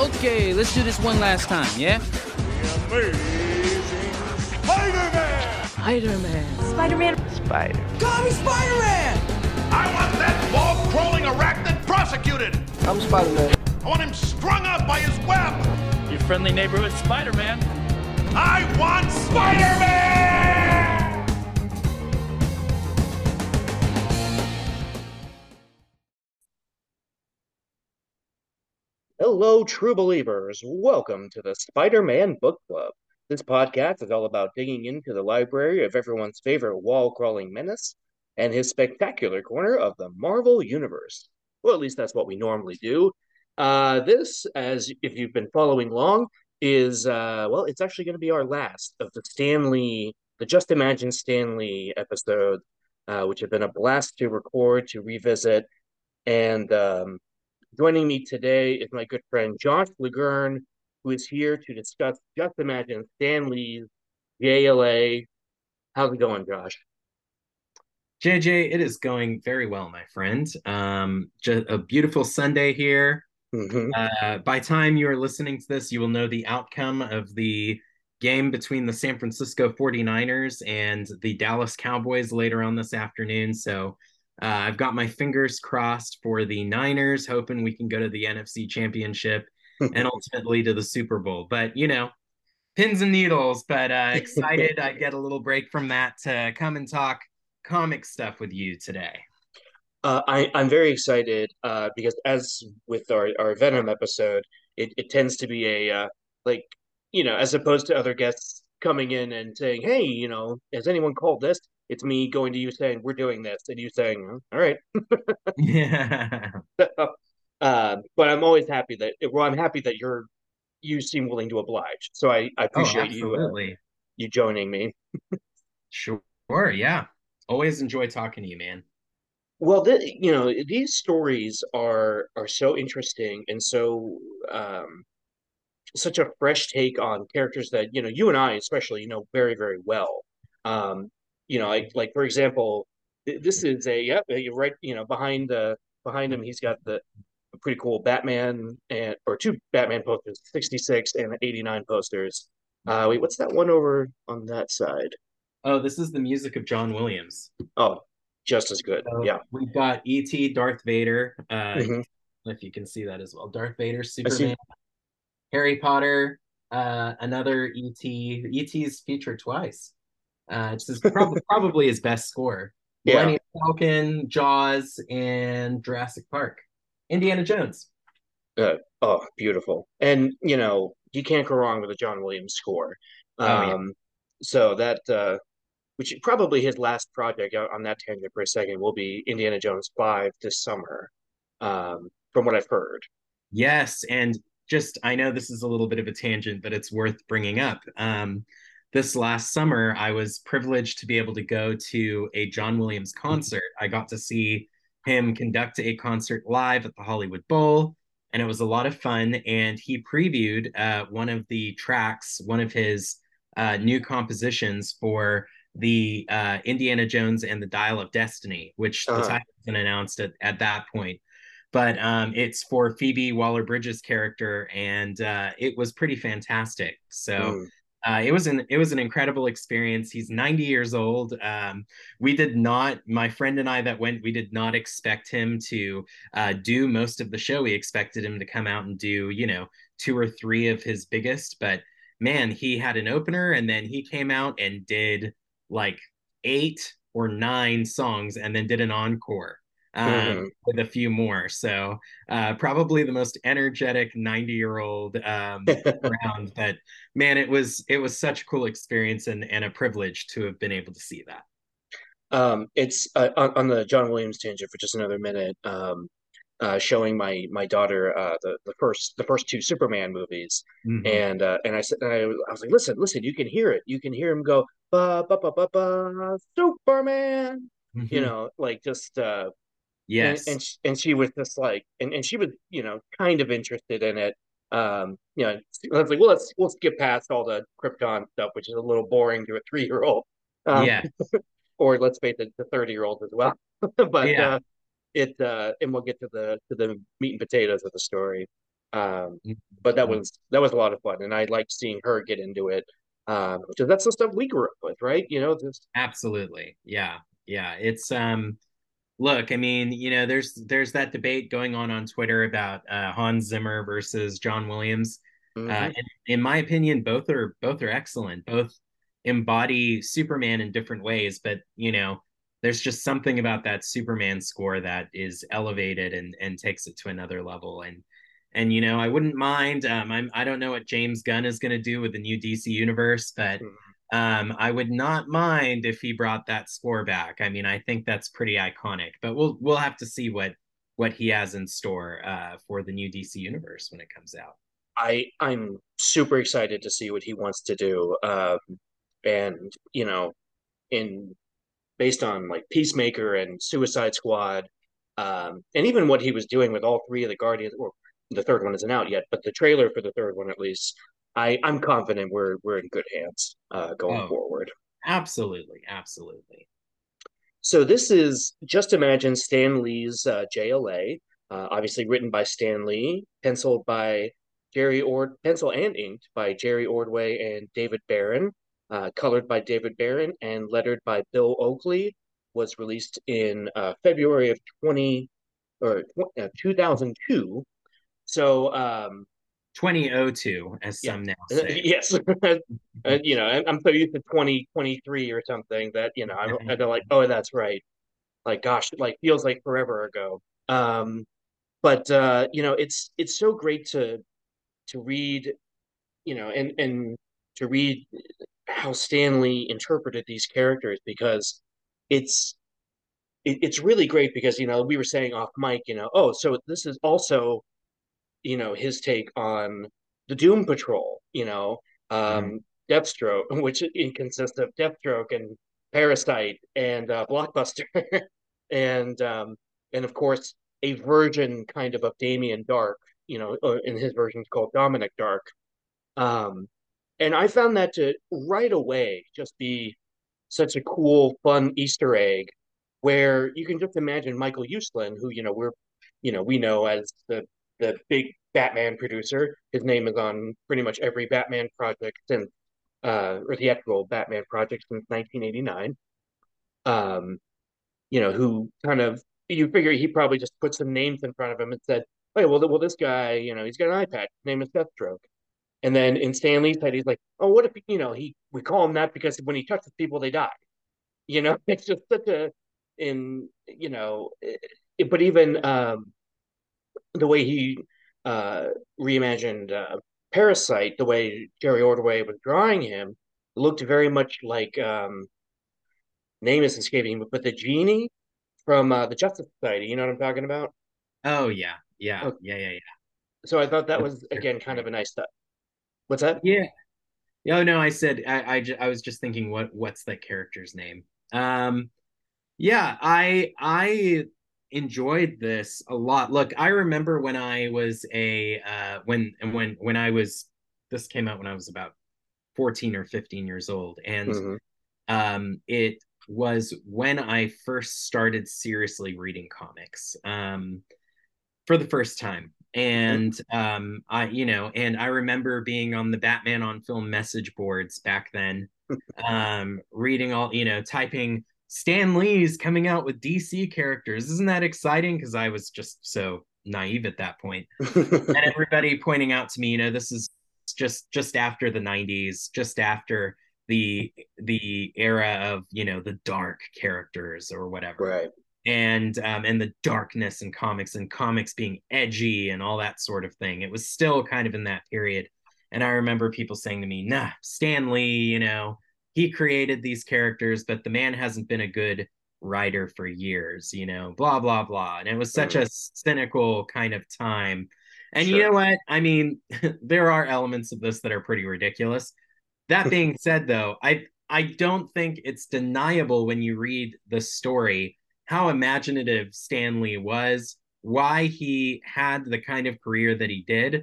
Okay, let's do this one last time, yeah? The amazing Spider-Man! Spider-Man. Spider-Man. Spider. Call me Spider-Man! I want that wall-crawling arachnid prosecuted! I'm Spider-Man. I want him strung up by his web! Your friendly neighborhood Spider-Man. I want Spider-Man! Hello, true believers. Welcome to the Spider Man Book Club. This podcast is all about digging into the library of everyone's favorite wall crawling menace and his spectacular corner of the Marvel Universe. Well, at least that's what we normally do. Uh, this, as if you've been following along, is, uh, well, it's actually going to be our last of the Stan Lee, the Just Imagine Stan Lee episodes, uh, which have been a blast to record, to revisit. And um, Joining me today is my good friend Josh LeGuern, who is here to discuss Just Imagine Stan Lee's JLA. How's it going, Josh? JJ, it is going very well, my friend. Um, just a beautiful Sunday here. Mhm. Uh, by time you are listening to this, you will know the outcome of the game between the San Francisco 49ers and the Dallas Cowboys later on this afternoon. So uh, I've got my fingers crossed for the Niners, hoping we can go to the NFC Championship and ultimately to the Super Bowl. But, you know, pins and needles, but uh, excited I get a little break from that to come and talk comic stuff with you today. Uh, I, I'm very excited uh, because, as with our, our Venom episode, it, it tends to be a, uh, like, you know, as opposed to other guests coming in and saying, hey, you know, has anyone called this? It's me going to you saying, we're doing this, and you saying, "Oh, all right. Yeah. uh, but I'm always happy that, well, I'm happy that you're, you seem willing to oblige. So I, I Oh, appreciate you, uh, you joining me. Sure. Yeah. Always enjoy talking to you, man. Well, th you know, these stories are are so interesting and so um such a fresh take on characters that, you know, you and I especially you know very, very well. Um, you know, like like for example, this is a yep, right, you know, behind the behind him he's got the a pretty cool Batman and or two Batman posters, 66 and 89 posters. Uh wait, what's that one over on that side? Oh, this is the music of John Williams. Oh, just as good. So Yeah. We've got E.T., Darth Vader. Uh, Mhm. If you can see that as well. Darth Vader. Superman, Harry Potter, uh, another E.T. E.T.'s featured twice. Uh, it's his, prob- probably his best score. Yeah. Millennium Falcon, Jaws, and Jurassic Park. Indiana Jones. Uh, oh, beautiful. And you know, you can't go wrong with a John Williams score. Oh, yeah. Um, so that uh which probably his last project on that tangent for a second will be Indiana Jones 5 this summer. Um, from what I've heard. Yes, and just I know this is a little bit of a tangent, but it's worth bringing up. Um, this last summer, I was privileged to be able to go to a John Williams concert. I got to see him conduct a concert live at the Hollywood Bowl, and it was a lot of fun. And he previewed uh, one of the tracks, one of his uh, new compositions for the uh, Indiana Jones and the Dial of Destiny, which the Uh-huh. title wasn't announced at, at that point but um, it's for Phoebe Waller-Bridge's character, and uh, it was pretty fantastic. So Mm. Uh, it was an it was an incredible experience. He's 90 years old. Um, we did not, my friend and I that went, we did not expect him to uh, do most of the show. We expected him to come out and do, you know, two or three of his biggest, but man, he had an opener, and then he came out and did like eight or nine songs, and then did an encore um, Mhm. with a few more. So uh, probably the most energetic 90 year old um, around. But man, it was it was such a cool experience and and a privilege to have been able to see that. Um, it's uh, on, on the John Williams tangent for just another minute. Um, uh, showing my my daughter uh, the the first the first two Superman movies, Mhm. and uh, and I said and I, I was like, listen, listen, you can hear it, you can hear him go ba ba ba ba ba Superman, you Mhm. know, like just uh, yes, and and she, and she was just like, and, and she was you know kind of interested in it. Um, you know, I was like, well, let's we'll skip past all the Krypton stuff, which is a little boring to a three year old. Um, yeah, or let's face it, the 30 year old as well. but Yeah. uh, it uh, and we'll get to the to the meat and potatoes of the story. Um, but that was that was a lot of fun, and I liked seeing her get into it um, because that's the stuff we grew up with, right? You know, just Absolutely. Yeah. Yeah. It's um look, I mean, you know, there's there's that debate going on on Twitter about uh Hans Zimmer versus John Williams. mhm. Uh in, in my opinion, both are both are excellent. Both embody Superman in different ways, but you know, there's just something about that Superman score that is elevated and and takes it to another level and and you know, I wouldn't mind um I'm I don't know what James Gunn is going to do with the new DC universe, but Mhm. Um, I would not mind if he brought that score back. I mean, I think that's pretty iconic, but we'll we'll have to see what what he has in store uh, for the new DC universe when it comes out. I I'm super excited to see what he wants to do. Um, and you know, in based on like Peacemaker and Suicide Squad, um, and even what he was doing with all three of the Guardians, or the third one isn't out yet, but the trailer for the third one at least, I I'm confident we're we're in good hands uh, going Oh. forward. Absolutely, absolutely. So this is just imagine Stan Lee's uh, JLA, uh, obviously written by Stan Lee, penciled by Jerry Ord, pencil and inked by Jerry Ordway and David Baron, uh, colored by David Baron, and lettered by Bill Oakley. Was released in uh, February of twenty or uh, two thousand two. So um, 2002, as Yeah. some now say. yes, Uh, you know, I'm, so used to 2023 or something that you know I'm, Mhm. I'm like, oh, that's right. Like, gosh, it like feels like forever ago. Um, but uh, you know, it's it's so great to to read, you know, and and to read how Stan Lee interpreted these characters because it's it, it's really great because you know we were saying off mic, you know, oh, so this is also you know his take on the Doom Patrol, you know, um, Deathstroke, which consists of Deathstroke and Parasite and uh, Blockbuster, and um, and of course a version kind of of Damian Darhk, you know, uh, in his version it's called Dominic Darrk, um, and I found that to right away just be such a cool, fun Easter egg where you can just imagine Michael Uslan, who you know we're you know we know as the the big Batman producer. His name is on pretty much every Batman project since uh or the actual Batman project since 1989. Um, you know, who kind of you figure he probably just put some names in front of him and said, "Hey, well, well, this guy, you know, he's got an iPad. His name is Deathstroke." And then in Stan Lee's head, he's like, "Oh, what if you know he we call him that because when he touches people, they die." You know, it's just such a in you know, it, but even um, the way he uh, reimagined uh, Parasite, the way Jerry Ordway was drawing him, looked very much like um, name is escaping me, but the genie from uh, the Justice Society. You know what I'm talking about? Oh yeah, yeah, Okay. yeah, yeah, yeah. So I thought that was again kind of a nice touch. What's that? Yeah. Oh no, I said I I, I was just thinking what what's that character's name? Um yeah, I I enjoyed this a lot. Look, I remember when I was a uh when and when when I was this came out when I was about 14 or 15 years old and Mhm. um it was when I first started seriously reading comics. Um for the first time and um i you know and i remember being on the batman on film message boards back then um reading all you know typing stan lee's coming out with dc characters isn't that exciting because i was just so naive at that point and everybody pointing out to me you know this is just just after the 90s just after the the era of you know the dark characters or whatever right. and um, and the darkness in comics and comics being edgy and all that sort of thing. It was still kind of in that period. And I remember people saying to me, "Nah, Stan Lee, you know, he created these characters, but the man hasn't been a good writer for years, you know, blah blah blah." And it was such a cynical kind of time. And you know what? I mean, there are elements of this that are pretty ridiculous. That being said, though, I I don't think it's deniable when you read the story how imaginative Stan Lee was, why he had the kind of career that he did.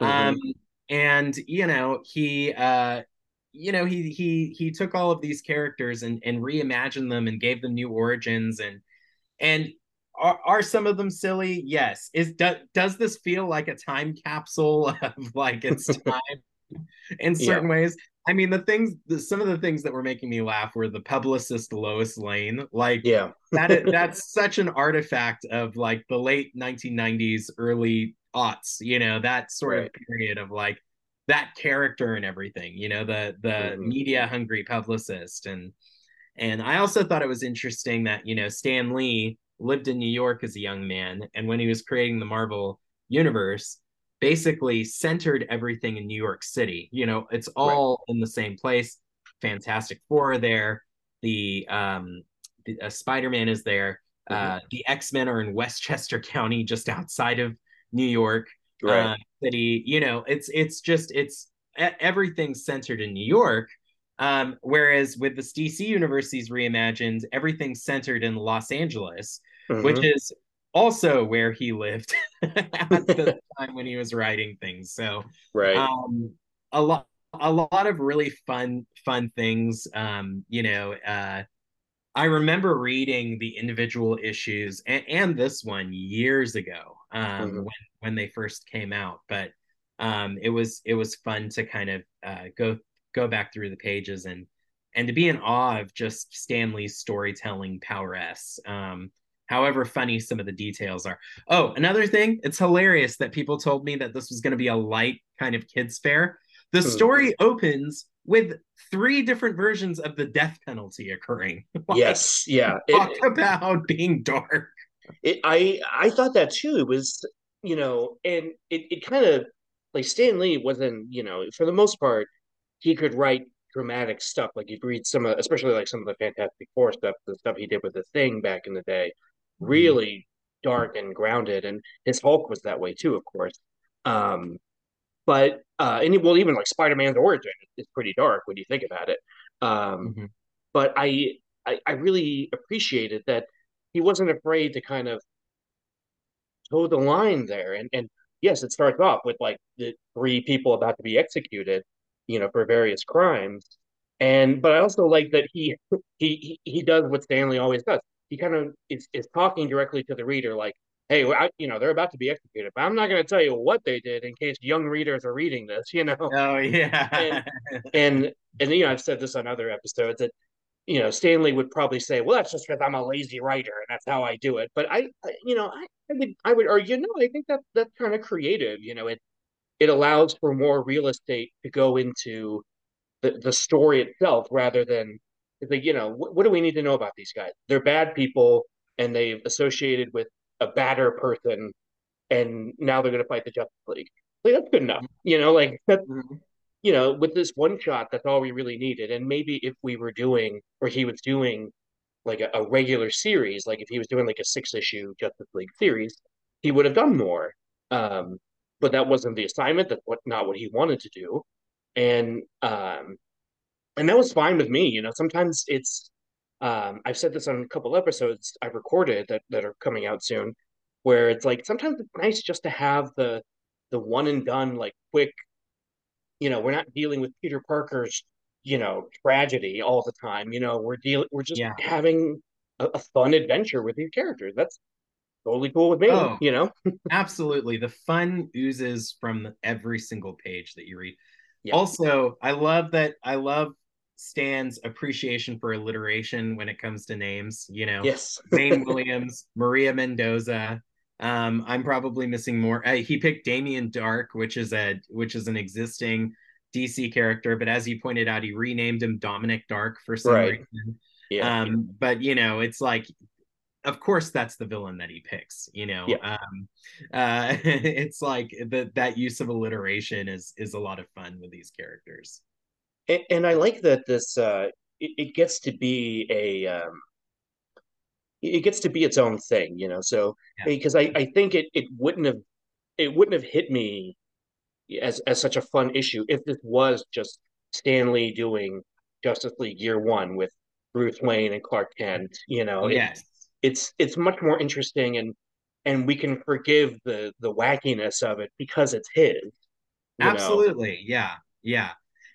Um, and you know, he uh you know, he he he took all of these characters and and reimagined them and gave them new origins and and are, are some of them silly? Yes. Is do, does this feel like a time capsule of like its time in certain yeah. ways? I mean, the things, the, some of the things that were making me laugh were the publicist Lois Lane. Like, yeah, that that's such an artifact of like the late 1990s, early aughts. You know, that sort right. of period of like that character and everything. You know, the the mm-hmm. media hungry publicist and and I also thought it was interesting that you know Stan Lee lived in New York as a young man, and when he was creating the Marvel universe, basically centered everything in New York City. You know, it's all right. in the same place. Fantastic Four are there. The um, the uh, Spider Man is there. Mm-hmm. Uh, the X Men are in Westchester County, just outside of New York right. uh, City. You know, it's it's just it's everything's centered in New York. Um, whereas with the DC University's reimagined, everything's centered in Los Angeles, mm-hmm. which is also where he lived at the time when he was writing things. So, right, um, a lot, a lot of really fun, fun things. Um, you know, uh, I remember reading the individual issues and, and this one years ago um, when when they first came out, but um, it was it was fun to kind of uh, go go back through the pages and and to be in awe of just Stan Lee's storytelling prowess. Um, however funny some of the details are. Oh, another thing, it's hilarious that people told me that this was going to be a light kind of kids fair. The hmm. story opens with three different versions of the death penalty occurring. like, yes, yeah. Talk it, about being dark. It, I I thought that too. It was you know, and it, it kind of like Stan Lee wasn't you know for the most part he could write dramatic stuff. Like you'd read some of, especially like some of the Fantastic Four stuff, the stuff he did with the Thing back in the day. Mm-hmm. really dark and grounded, and his Hulk was that way too, of course. Um, but uh, and well, even like Spider Man's origin is pretty dark when you think about it. Um, mm-hmm. But I, I, I really appreciated that he wasn't afraid to kind of toe the line there, and and yes, it starts off with like the three people about to be executed, you know, for various crimes. And but I also like that he he he does what Stan Lee always does he kind of is, is talking directly to the reader, like, hey, I, you know, they're about to be executed, but I'm not going to tell you what they did in case young readers are reading this, you know? Oh, yeah. and, and, and, you know, I've said this on other episodes that, you know, Stan Lee would probably say, well, that's just because I'm a lazy writer and that's how I do it. But I, you know, I, I would, I would argue, no, I think that that's kind of creative. You know, it, it allows for more real estate to go into the, the story itself rather than like, you know, what, what do we need to know about these guys? They're bad people and they've associated with a badder person and now they're going to fight the Justice League. Like, that's good enough. You know, like, that, mm-hmm. You know, with this one shot, that's all we really needed. And maybe if we were doing, or he was doing like a, a regular series, like if he was doing like a six issue Justice League series, he would have done more. Um, but that wasn't the assignment. That's what not what he wanted to do. And um, and that was fine with me. You know, sometimes it's um, I've said this on a couple episodes I've recorded that that are coming out soon, where it's like sometimes it's nice just to have the the one and done like quick. You know, we're not dealing with Peter Parker's you know tragedy all the time. You know, we're dealing we're just yeah. having a, a, fun adventure with these characters. That's totally cool with me. Oh, you know, absolutely. The fun oozes from every single page that you read. Yeah. Also, I love that. I love Stan's appreciation for alliteration when it comes to names. You know, yes, Zane Williams, Maria Mendoza. Um, I'm probably missing more. Uh, he picked Damian Darhk, which is a which is an existing DC character, but as you pointed out, he renamed him Dominic Darrk for some right. reason. Yeah. Um, but you know, it's like of course that's the villain that he picks you know yeah. um uh it's like that that use of alliteration is is a lot of fun with these characters and, and I like that this uh, it, it, gets to be a um, it gets to be its own thing, you know. So yeah. because I, I think it it wouldn't have it wouldn't have hit me as as such a fun issue if this was just Stan Lee doing Justice League Year One with Bruce Wayne and Clark Kent. You know, yes, it, it's it's much more interesting and and we can forgive the the wackiness of it because it's his. Absolutely, know? yeah, yeah.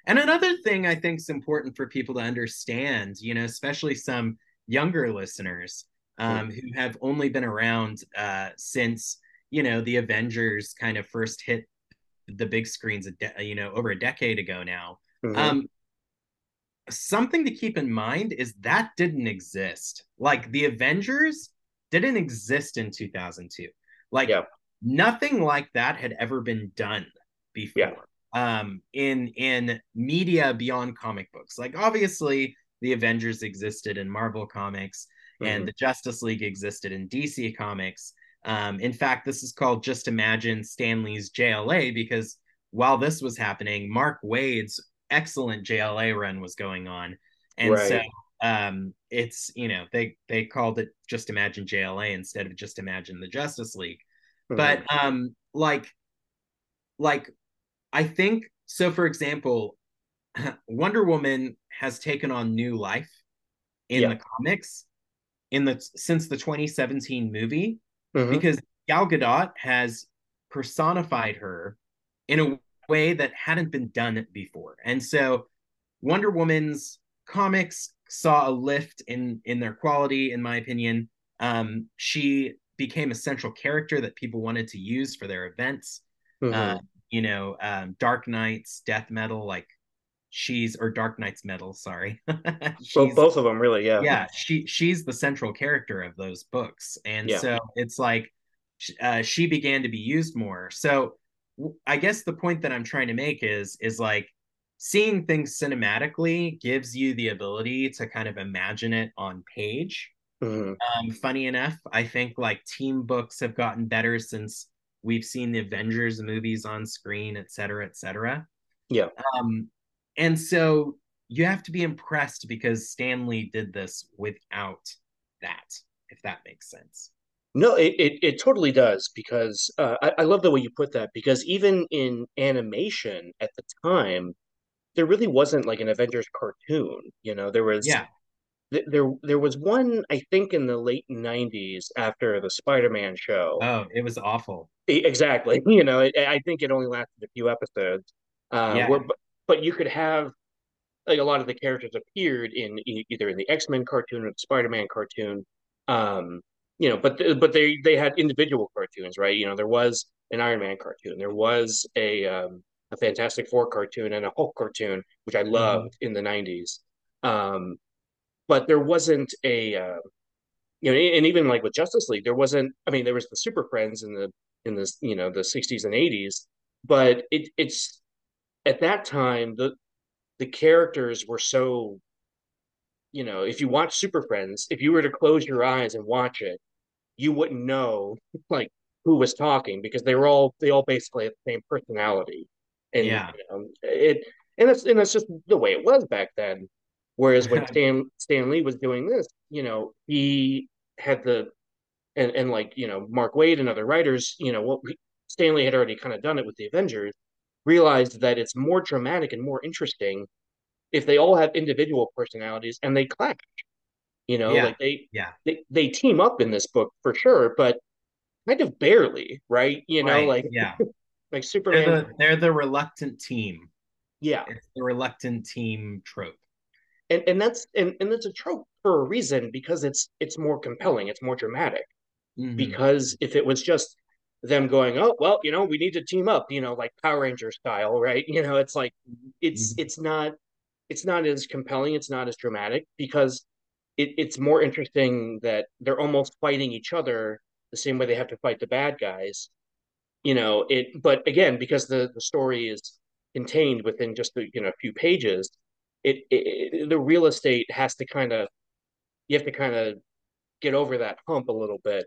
And another thing I think is important for people to understand, you know, especially some younger listeners, um, who have only been around uh, since you know the Avengers kind of first hit the big screens, a de- you know, over a decade ago now. Mhm. Um, something to keep in mind is that didn't exist. Like the Avengers didn't exist in 2002. Like Yeah. nothing like that had ever been done before. Yeah. Um, in in media beyond comic books. Like obviously the Avengers existed in Marvel comics Mhm. and the Justice League existed in DC comics. Um, in fact, this is called Just Imagine Stan Lee's JLA because while this was happening, Mark Waid's excellent JLA run was going on, and Right. so um, it's you know they they called it Just Imagine JLA instead of Just Imagine the Justice League. Mhm. But um, like, like I think so. For example, Wonder Woman has taken on new life in Yeah. the comics in the since the 2017 movie Mhm. because Gal Gadot has personified her in a way that hadn't been done before. And so Wonder Woman's comics saw a lift in in their quality in my opinion. Um she became a central character that people wanted to use for their events. Mhm. Uh, you know, um, Dark Nights, death metal, like she's or Dark Nights metal, sorry. Well, both of them, really. Yeah. yeah she she's the central character of those books and Yeah. so it's like uh, she began to be used more so I guess the point that i'm trying to make is is like seeing things cinematically gives you the ability to kind of imagine it on page Mhm. um, funny enough i think like team books have gotten better since we've seen the avengers movies on screen et cetera et cetera Yeah. um, and so you have to be impressed because stan lee did this without that if that makes sense No, it, it, it totally does because uh, I, I love the way you put that because even in animation at the time, there really wasn't like an Avengers cartoon. You know, there was yeah there there was one I think in the late '90s after the Spider-Man show. oh it was awful Exactly. You know, it, I think it only lasted a few episodes. Uh, Yeah. where, but, you could have like a lot of the characters appeared in either in the X-Men cartoon or the Spider-Man cartoon. Um, you know, but but they they had individual cartoons, right? You know, there was an Iron Man cartoon, there was a um, a Fantastic Four cartoon and a Hulk cartoon, which I loved in the '90s. Um, but there wasn't a uh, you know, and even like with Justice League, there wasn't. I mean, there was the Super Friends in the in the you know the '60s and '80s, but it it's at that time the the characters were so. You know, if you watch Super Friends, if you were to close your eyes and watch it, you wouldn't know like who was talking because they were all they all basically had the same personality, and Yeah. you know, it and that's and that's just the way it was back then. Whereas when Stan Stan Lee was doing this, you know, he had the and and like you know Mark Waid and other writers, you know, what Stan Lee had already kind of done it with the Avengers, realized that it's more dramatic and more interesting if they all have individual personalities and they clash. You know, Yeah. like they yeah they they team up in this book for sure, but kind of barely, right? You know, Right, like yeah like they're Superman. the, they're the reluctant team yeah, it's the reluctant team trope and and that's and and that's a trope for a reason because it's it's more compelling, it's more dramatic. Mhm. because if it was just them going, oh well, you know, we need to team up, you know, like Power Ranger style, right? You know, it's like it's Mhm. it's not it's not as compelling, it's not as dramatic because it, it's more interesting that they're almost fighting each other the same way they have to fight the bad guys. You know, it but again, because the, the story is contained within just the, you know a few pages, it, it, it the real estate has to kind of you have to kind of get over that hump a little bit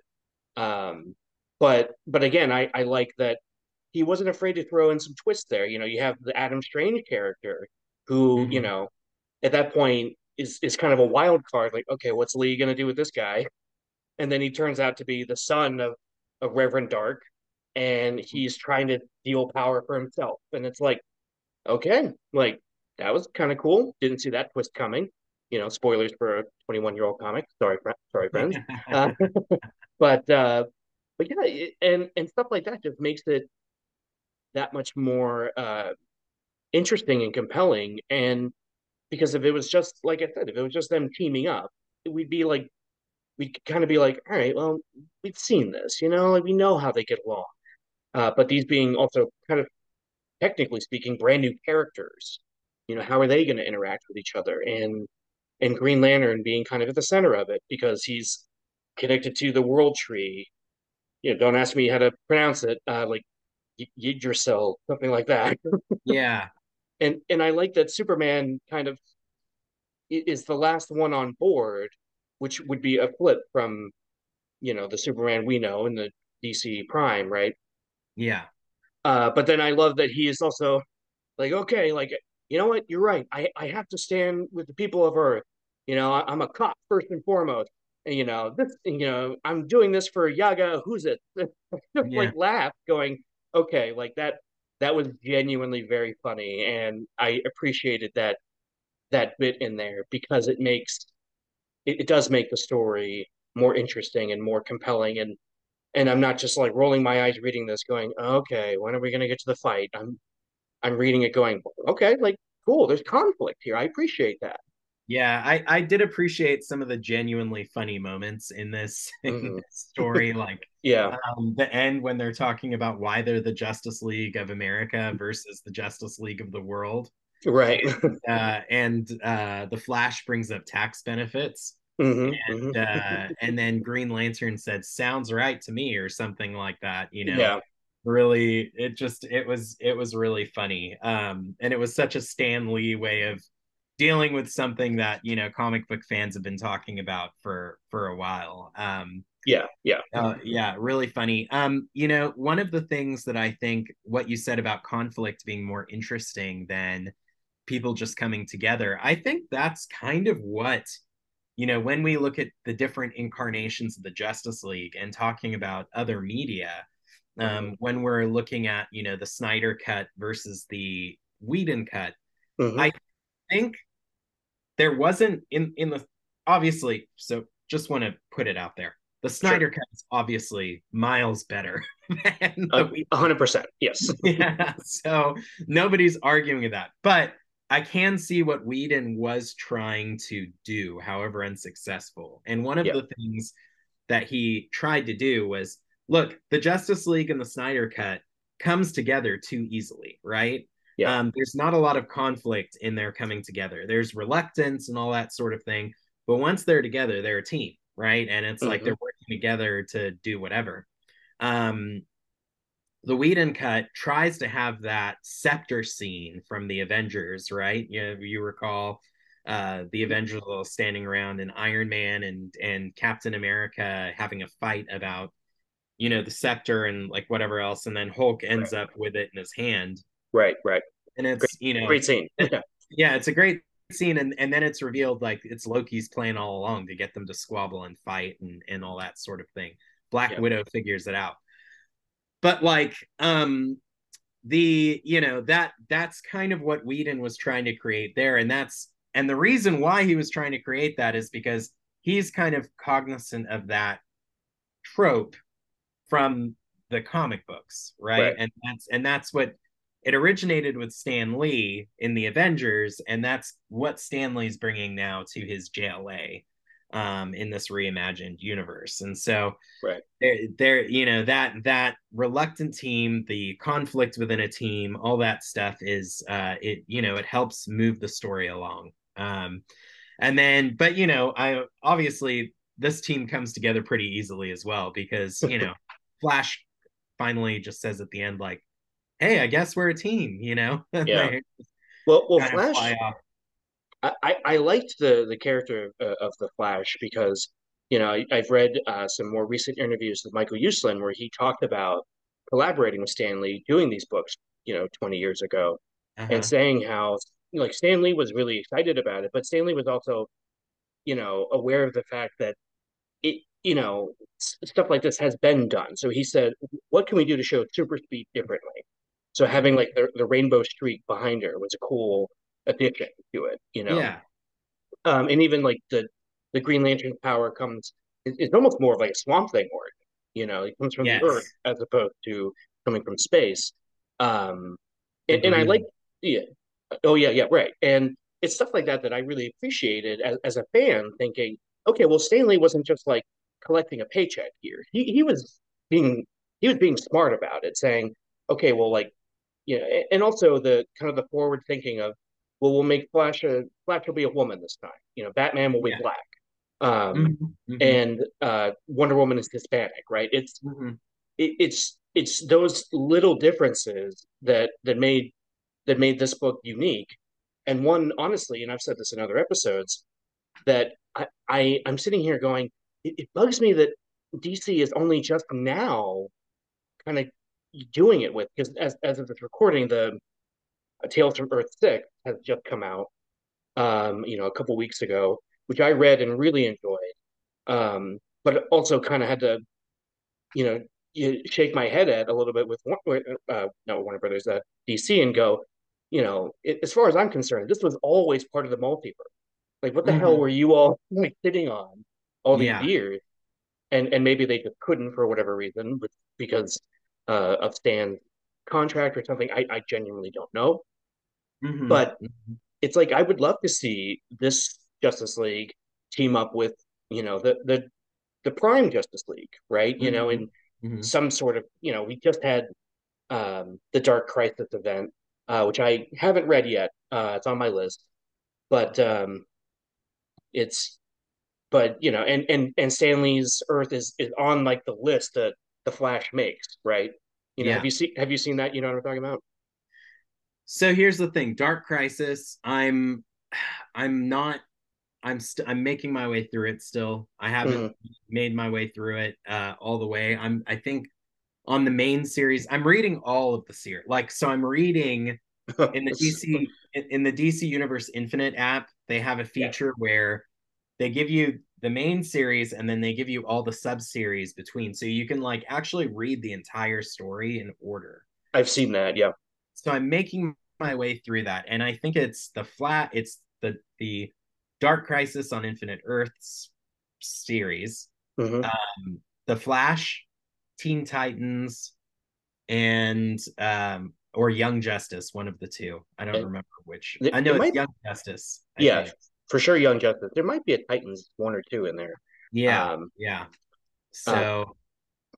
um, but but again, I I like that he wasn't afraid to throw in some twists there. You know, you have the Adam Strange character who, you Mhm. know, at that point is is kind of a wild card. Like, okay, what's Lee gonna do with this guy? And then he turns out to be the son of of Reverend Darrk, and he's trying to deal power for himself. And it's like, okay, like that was kind of cool. Didn't see that twist coming. You know, spoilers for a 21 year old comic. Sorry, sorry, friends. Uh, but uh, but yeah, it, and and stuff like that just makes it that much more uh, interesting and compelling. And because if it was just like I said, if it was just them teaming up, we'd be like we could kind of be like, all right, well, we've seen this, you know, like we know how they get along. Uh, but these being also kind of technically speaking, brand new characters, you know, how are they going to interact with each other? And and Green Lantern being kind of at the center of it because he's connected to the World Tree. You know, don't ask me how to pronounce it. Uh, like Yggdrasil, something like that. yeah, and and I like that Superman kind of is the last one on board, which would be a flip from, you know, the Superman we know in the DC Prime, right? Yeah. Uh, but then I love that he is also like, okay, like you know what, you're right. I I have to stand with the people of Earth. You know, I, am a cop first and foremost. You know, this, you know, I'm doing this for Yaga. Who's it? Yeah. like laugh, going, okay, like that. That was genuinely very funny, and I appreciated that that bit in there because it makes it, it does make the story more interesting and more compelling and and I'm not just like rolling my eyes reading this going, okay, when are we going to get to the fight? I'm I'm reading it going, okay, like cool, there's conflict here. I appreciate that. Yeah, I I did appreciate some of the genuinely funny moments in this, mm-hmm. in this story like yeah, um, the end when they're talking about why they're the Justice League of America versus the Justice League of the world. Right. uh, and uh, the Flash brings up tax benefits. Mm-hmm, and mm-hmm. uh, and then Green Lantern said, "Sounds right to me," or something like that. You know, yeah. really, it just it was it was really funny. Um, and it was such a Stan Lee way of dealing with something that you know comic book fans have been talking about for for a while. Um, yeah, yeah, uh, yeah, really funny. Um, you know, one of the things that I think what you said about conflict being more interesting than people just coming together. I think that's kind of what, you know, when we look at the different incarnations of the Justice League and talking about other media, um, when we're looking at, you know, the Snyder cut versus the Whedon cut, mm-hmm. I think there wasn't in in the obviously. So just want to put it out there. The Snyder sure. cut is obviously miles better than the uh, hundred percent. Yes. yeah. So nobody's arguing with that, but I can see what Whedon was trying to do, however unsuccessful. And one of yep. the things that he tried to do was look, the Justice League and the Snyder Cut comes together too easily, right? Yeah. Um, there's not a lot of conflict in their coming together. There's reluctance and all that sort of thing. But once they're together, they're a team, right? And it's mm-hmm. like they're working together to do whatever. Um, the Whedon cut tries to have that scepter scene from the Avengers, right? You you recall uh, the Avengers all standing around and Iron Man and and Captain America having a fight about you know the scepter and like whatever else, and then Hulk ends right. up with it in his hand. Right, right. And it's great, you know great scene. yeah, it's a great scene, and and then it's revealed like it's Loki's plan all along to get them to squabble and fight and and all that sort of thing. Black yeah. Widow figures it out but like um the you know that that's kind of what Whedon was trying to create there and that's and the reason why he was trying to create that is because he's kind of cognizant of that trope from the comic books right? right, and that's and that's what it originated with Stan Lee in the Avengers and that's what Stan Lee's bringing now to his JLA um, in this reimagined universe. And so, right there, there, you know that that reluctant team, the conflict within a team, all that stuff is, uh, it you know, it helps move the story along. Um, and then, but you know, I obviously this team comes together pretty easily as well because you know, Flash finally just says at the end like, "Hey, I guess we're a team," you know. Yeah. well, well, Flash I, I liked the the character of, uh, of the Flash because you know I, have read uh, some more recent interviews with Michael Uslan where he talked about collaborating with Stan Lee doing these books you know 20 years ago uh-huh. and saying how like Stan Lee was really excited about it but Stan Lee was also you know aware of the fact that it you know stuff like this has been done so he said what can we do to show super speed differently so having like the, the rainbow streak behind her was a cool addition to it, you know. Yeah. Um, and even like the the Green Lantern power comes it's almost more of like a Swamp Thing origin, you know. It comes from yes. the Earth as opposed to coming from space. Um, and, and I like yeah, oh yeah, yeah, right. And it's stuff like that that I really appreciated as, as a fan, thinking, okay, well, Stan Lee wasn't just like collecting a paycheck here. He he was being he was being smart about it, saying, okay, well, like you know, and also the kind of the forward thinking of, well, we'll make Flash a Flash will be a woman this time. You know, Batman will be Yeah. black, um, Mhm, mhm, and uh, Wonder Woman is Hispanic, right? It's mhm. it, it's it's those little differences that that made that made this book unique. And one, honestly, and I've said this in other episodes, that I, I I'm sitting here going, it, it bugs me that DC is only just now kind of doing it with because as as of this recording, the Tales from Earth Six has just come out, um, you know, a couple weeks ago, which I read and really enjoyed. Um, but also kind of had to, you know, you shake my head at a little bit with uh, no Warner Brothers, uh, DC, and go, you know, it, as far as I'm concerned, this was always part of the multiverse. Like, what the hell Mhm. were you all like sitting on all these Yeah. years? And and maybe they just couldn't for whatever reason, but because uh, of Stan's contract or something. I, I genuinely don't know. Mhm, But mhm. it's like I would love to see this Justice League team up with, you know, the the the Prime Justice League, right? You know, in Mhm. some sort of, you know, we just had um the Dark Crisis event, uh, which I haven't read yet. Uh, it's on my list, but um, it's but you know, and and and Stan Lee's Earth is is on like the list that the Flash makes, right? You know, Yeah. have you seen have you seen that? You know what I'm talking about? So here's the thing, Dark Crisis. I'm, I'm not. I'm st- I'm making my way through it still. I haven't made my way through it uh, all the way. I'm. I think on the main series, I'm reading all of the series. Like, so I'm reading in the DC in, in the DC Universe Infinite app. They have a feature where they give you the main series and then they give you all the sub series between, so you can like actually read the entire story in order. I've seen that. Yeah. so I'm making my way through that, and I think it's the flat, it's the the Dark Crisis on Infinite Earths series, Mhm. um, the Flash, Teen Titans, and um, or Young Justice, one of the two. I don't It- remember which. it- I know it it's might- Young Justice. I yeah, think. For sure. Young Justice. There might be a Titans one or two in there. yeah, Um, yeah. So.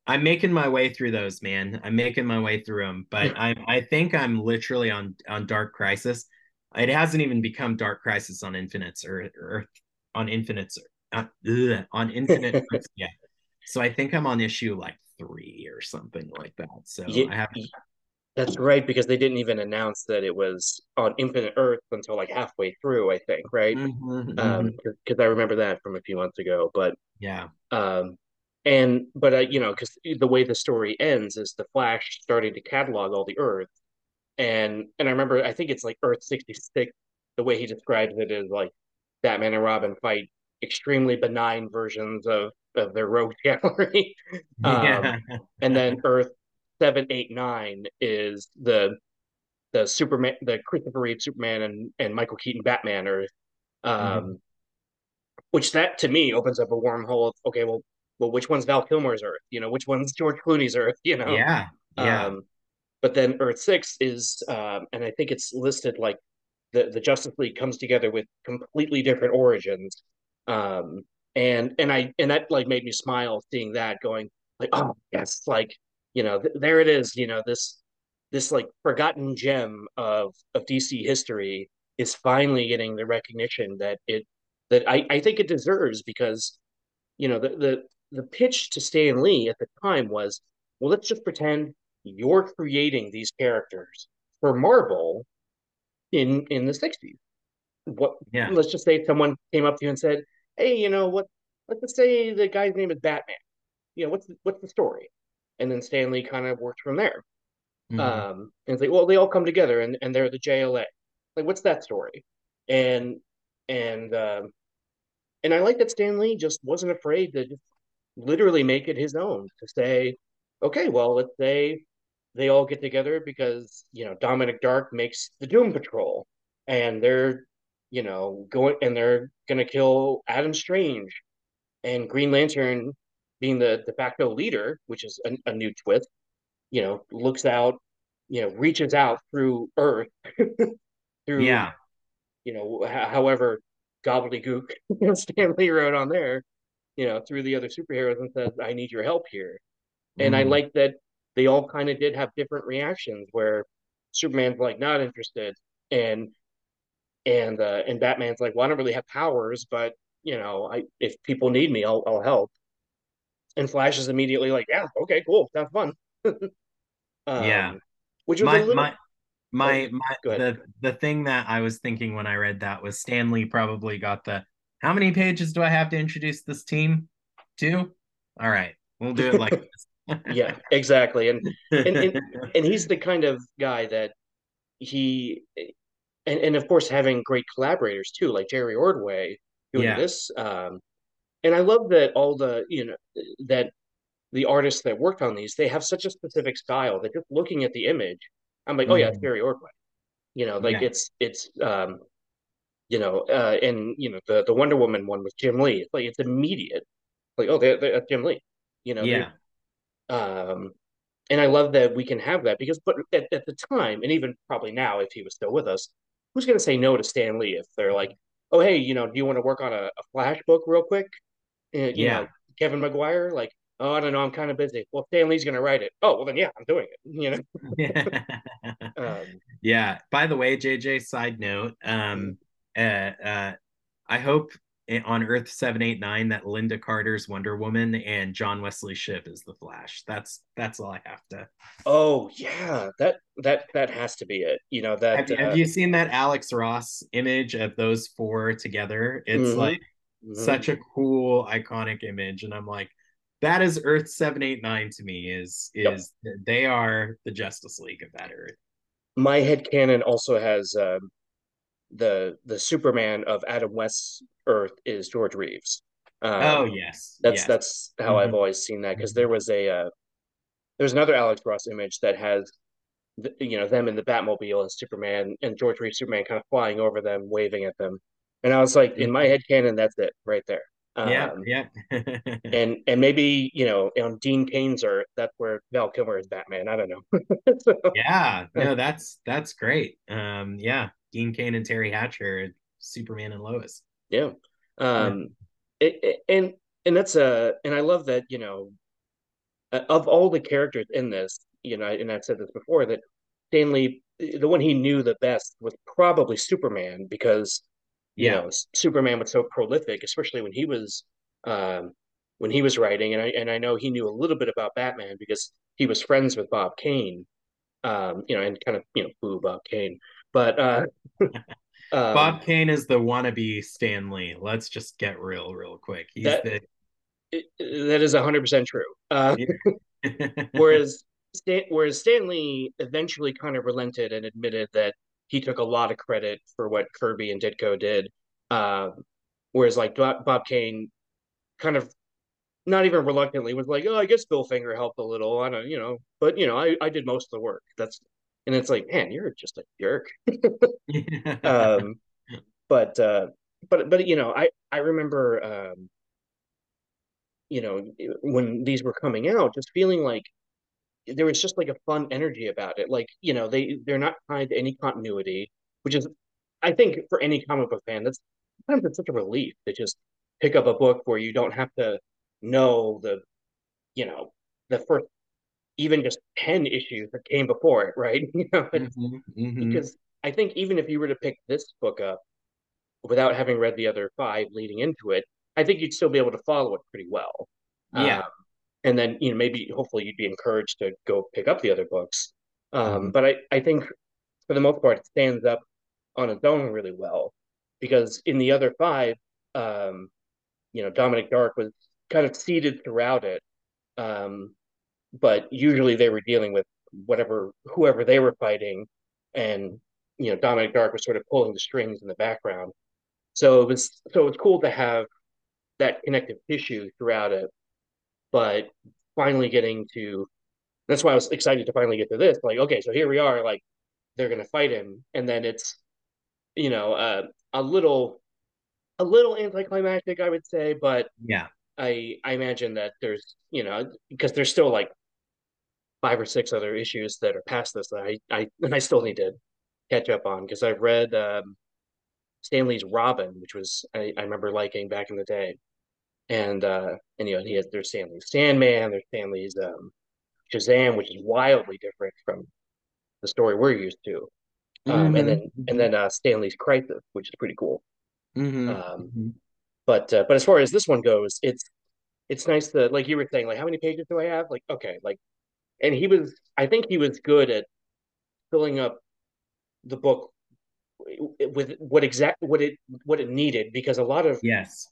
I'm making my way through those, man. I'm making my way through them, but I I think I'm literally on on Dark Crisis. It hasn't even become Dark Crisis on Infinite's or Earth on Infinite's uh, ugh, on Infinite yet. So I think I'm on issue like three or something like that. So I haven't. That's right, because they didn't even announce that it was on Infinite Earth until like halfway through, I think, right? Mhm, Um, mhm. because I remember that from a few months ago. But yeah, um, and but uh, you know, because the way the story ends is the Flash starting to catalog all the Earths, and and I remember I think it's like Earth sixty six. The way he describes it is like Batman and Robin fight extremely benign versions of of their rogue gallery. Um, yeah, and then Earth seven, eight, nine is the the Superman, the Christopher Reeve Superman and and Michael Keaton Batman Earth, um, Mhm. which that to me opens up a wormhole of okay, well, well, which one's Val Kilmer's Earth? You know, which one's George Clooney's Earth? You know, yeah, yeah. um, but then Earth Six is, um, and I think it's listed like the the Justice League comes together with completely different origins, um, and and I and that like made me smile seeing that going like oh yes like you know th- there it is you know this this like forgotten gem of of DC history is finally getting the recognition that it that I I think it deserves because you know the the the pitch to Stan Lee at the time was well let's just pretend you're creating these characters for Marvel in in the 60s what Yeah. let's just say someone came up to you and said hey you know what let's just say the guy's name is Batman. You know what's the, what's the story and then Stan Lee kind of worked from there. Mhm. um and it's like well they all come together and, and they're the JLA like what's that story? And and um and I like that Stan Lee just wasn't afraid to just literally make it his own to say okay well let's say they all get together because you know Dominic Darrk makes the Doom Patrol and they're you know going and they're gonna kill Adam Strange and Green Lantern being the de facto leader which is a, a new twist you know looks out you know reaches out through Earth through yeah, you know however gobbledygook Stan Lee wrote on there, you know, through the other superheroes and says, "I need your help here." And I Mhm. like that they all kind of did have different reactions where Superman's like not interested and and uh and Batman's like, well, I don't really have powers, but you know, I if people need me, I'll I'll help. And Flash is immediately like, yeah, okay, cool, sounds fun. Yeah. um, which was my little my my Oh, my the the thing that I was thinking when I read that was Stan Lee probably got the how many pages do I have to introduce this team? Two? All right. We'll do it like this. yeah, exactly. And and, and and he's the kind of guy that he and, and of course having great collaborators too, like Jerry Ordway doing Yeah. this. Um, and I love that all the you know that the artists that worked on these they have such a specific style that just looking at the image, I'm like, oh yeah, it's Mhm. Jerry Ordway. You know, like Yeah. it's it's um, you know, uh, and you know the the Wonder Woman one with Jim Lee. It's like it's immediate. Like oh, they're, they're, Jim Lee. You know, yeah. um, and I love that we can have that because, but at, at the time, and even probably now, if he was still with us, who's going to say no to Stan Lee if they're like, oh, hey, you know, do you want to work on a, a Flash book real quick? And, you Yeah. know, Kevin Maguire, like, oh, I don't know, I'm kind of busy. Well, Stan Lee's going to write it. Oh, well, then yeah, I'm doing it. You know, um, yeah. By the way, JJ, side note, um, uh, uh, I hope on Earth 789 that Lynda Carter's Wonder Woman and John Wesley Shipp is the Flash. That's that's all I have to. oh yeah, that that that has to be it. You know that. Have, you- have uh, you seen that Alex Ross image of those four together? It's Mhm. like mhm. such a cool, iconic image, and I'm like, that is Earth 789 to me. Is Yep. is they are the Justice League of that Earth. my head canon also has um, the the Superman of Adam West's Earth is George Reeves. Um, oh yes, That's yes. that's how I've Mhm. always seen that because there was a uh, there's another Alex Ross image that has you know them in the Batmobile and Superman and George Reeves Superman kind of flying over them, waving at them, and I was like, in my head canon, that's it right there. yeah, Um, yeah. and and maybe you know on Dean Cain's Earth, that's where Val Kilmer is Batman. I don't know. So, yeah, no, that's that's great. Um, yeah, Dean Kane and Teri Hatcher, Superman and Lois. yeah. Um, it, it- and and that's a and I love that you know uh, of all the characters in this, you know, and I've said this before that Stan Lee, the one he knew the best was probably Superman because you Yeah, know Superman was so prolific, especially when he was um, when he was writing, and I and I know he knew a little bit about Batman because he was friends with Bob Kane, um, you know, and kind of you know boo Bob Kane, but uh, um, Bob Kane is the wannabe Stan Lee. Let's just get real, real quick. He's That- the it- that is hundred percent true. Uh, whereas Stan, whereas Stan Lee eventually kind of relented and admitted that he took a lot of credit for what Kirby and Ditko did. Um, whereas like Bob, Bob Kane kind of not even reluctantly was like, oh, I guess Bill Finger helped a little. I don't, you know, but you know, I, I did most of the work. That's and it's like, man, you're just a jerk. Um, but uh, but but you know, I I remember um, you know, when these were coming out, just feeling like there was just like a fun energy about it. Like, you know, they they're not tied to any continuity, which is I think for any comic book fan, that's sometimes it's such a relief to just pick up a book where you don't have to know the, you know, the first even just 10 issues that came before it, right? You know, Mhm, mhm. because I think even if you were to pick this book up without having read the other five leading into it, I think you'd still be able to follow it pretty well. Yeah. Um, and then, you know, maybe hopefully you'd be encouraged to go pick up the other books. Um, Mhm. But I, I think for the most part, it stands up on its own really well because in the other five, um, you know, Dominic Darrk was kind of seated throughout it. Um, but usually they were dealing with whatever, whoever they were fighting. And, you know, Dominic Darrk was sort of pulling the strings in the background. So it was, so it's cool to have that connective tissue throughout it. But finally getting to, that's why I was excited to finally get to this. Like, okay, so here we are, like, they're going to fight him. And then it's, you know, uh, a little, a little anticlimactic, I would say, but Yeah. I I imagine that there's you know because there's still like five or six other issues that are past this that I I and I still need to catch up on because I've read um Stan Lee's Robin, which was I, I remember liking back in the day, and uh, and you know he has there's Stan Lee's Sandman, there's Stan Lee's um, Shazam, which is wildly different from the story we're used to, um, and then and then uh, Stan Lee's Crisis, which is pretty cool. mhm, Um, mhm. but uh, but as far as this one goes, it's it's nice to like you were saying, like how many pages do I have? Like okay, like and he was I think he was good at filling up the book with what exact what it what it needed because a lot of Yes.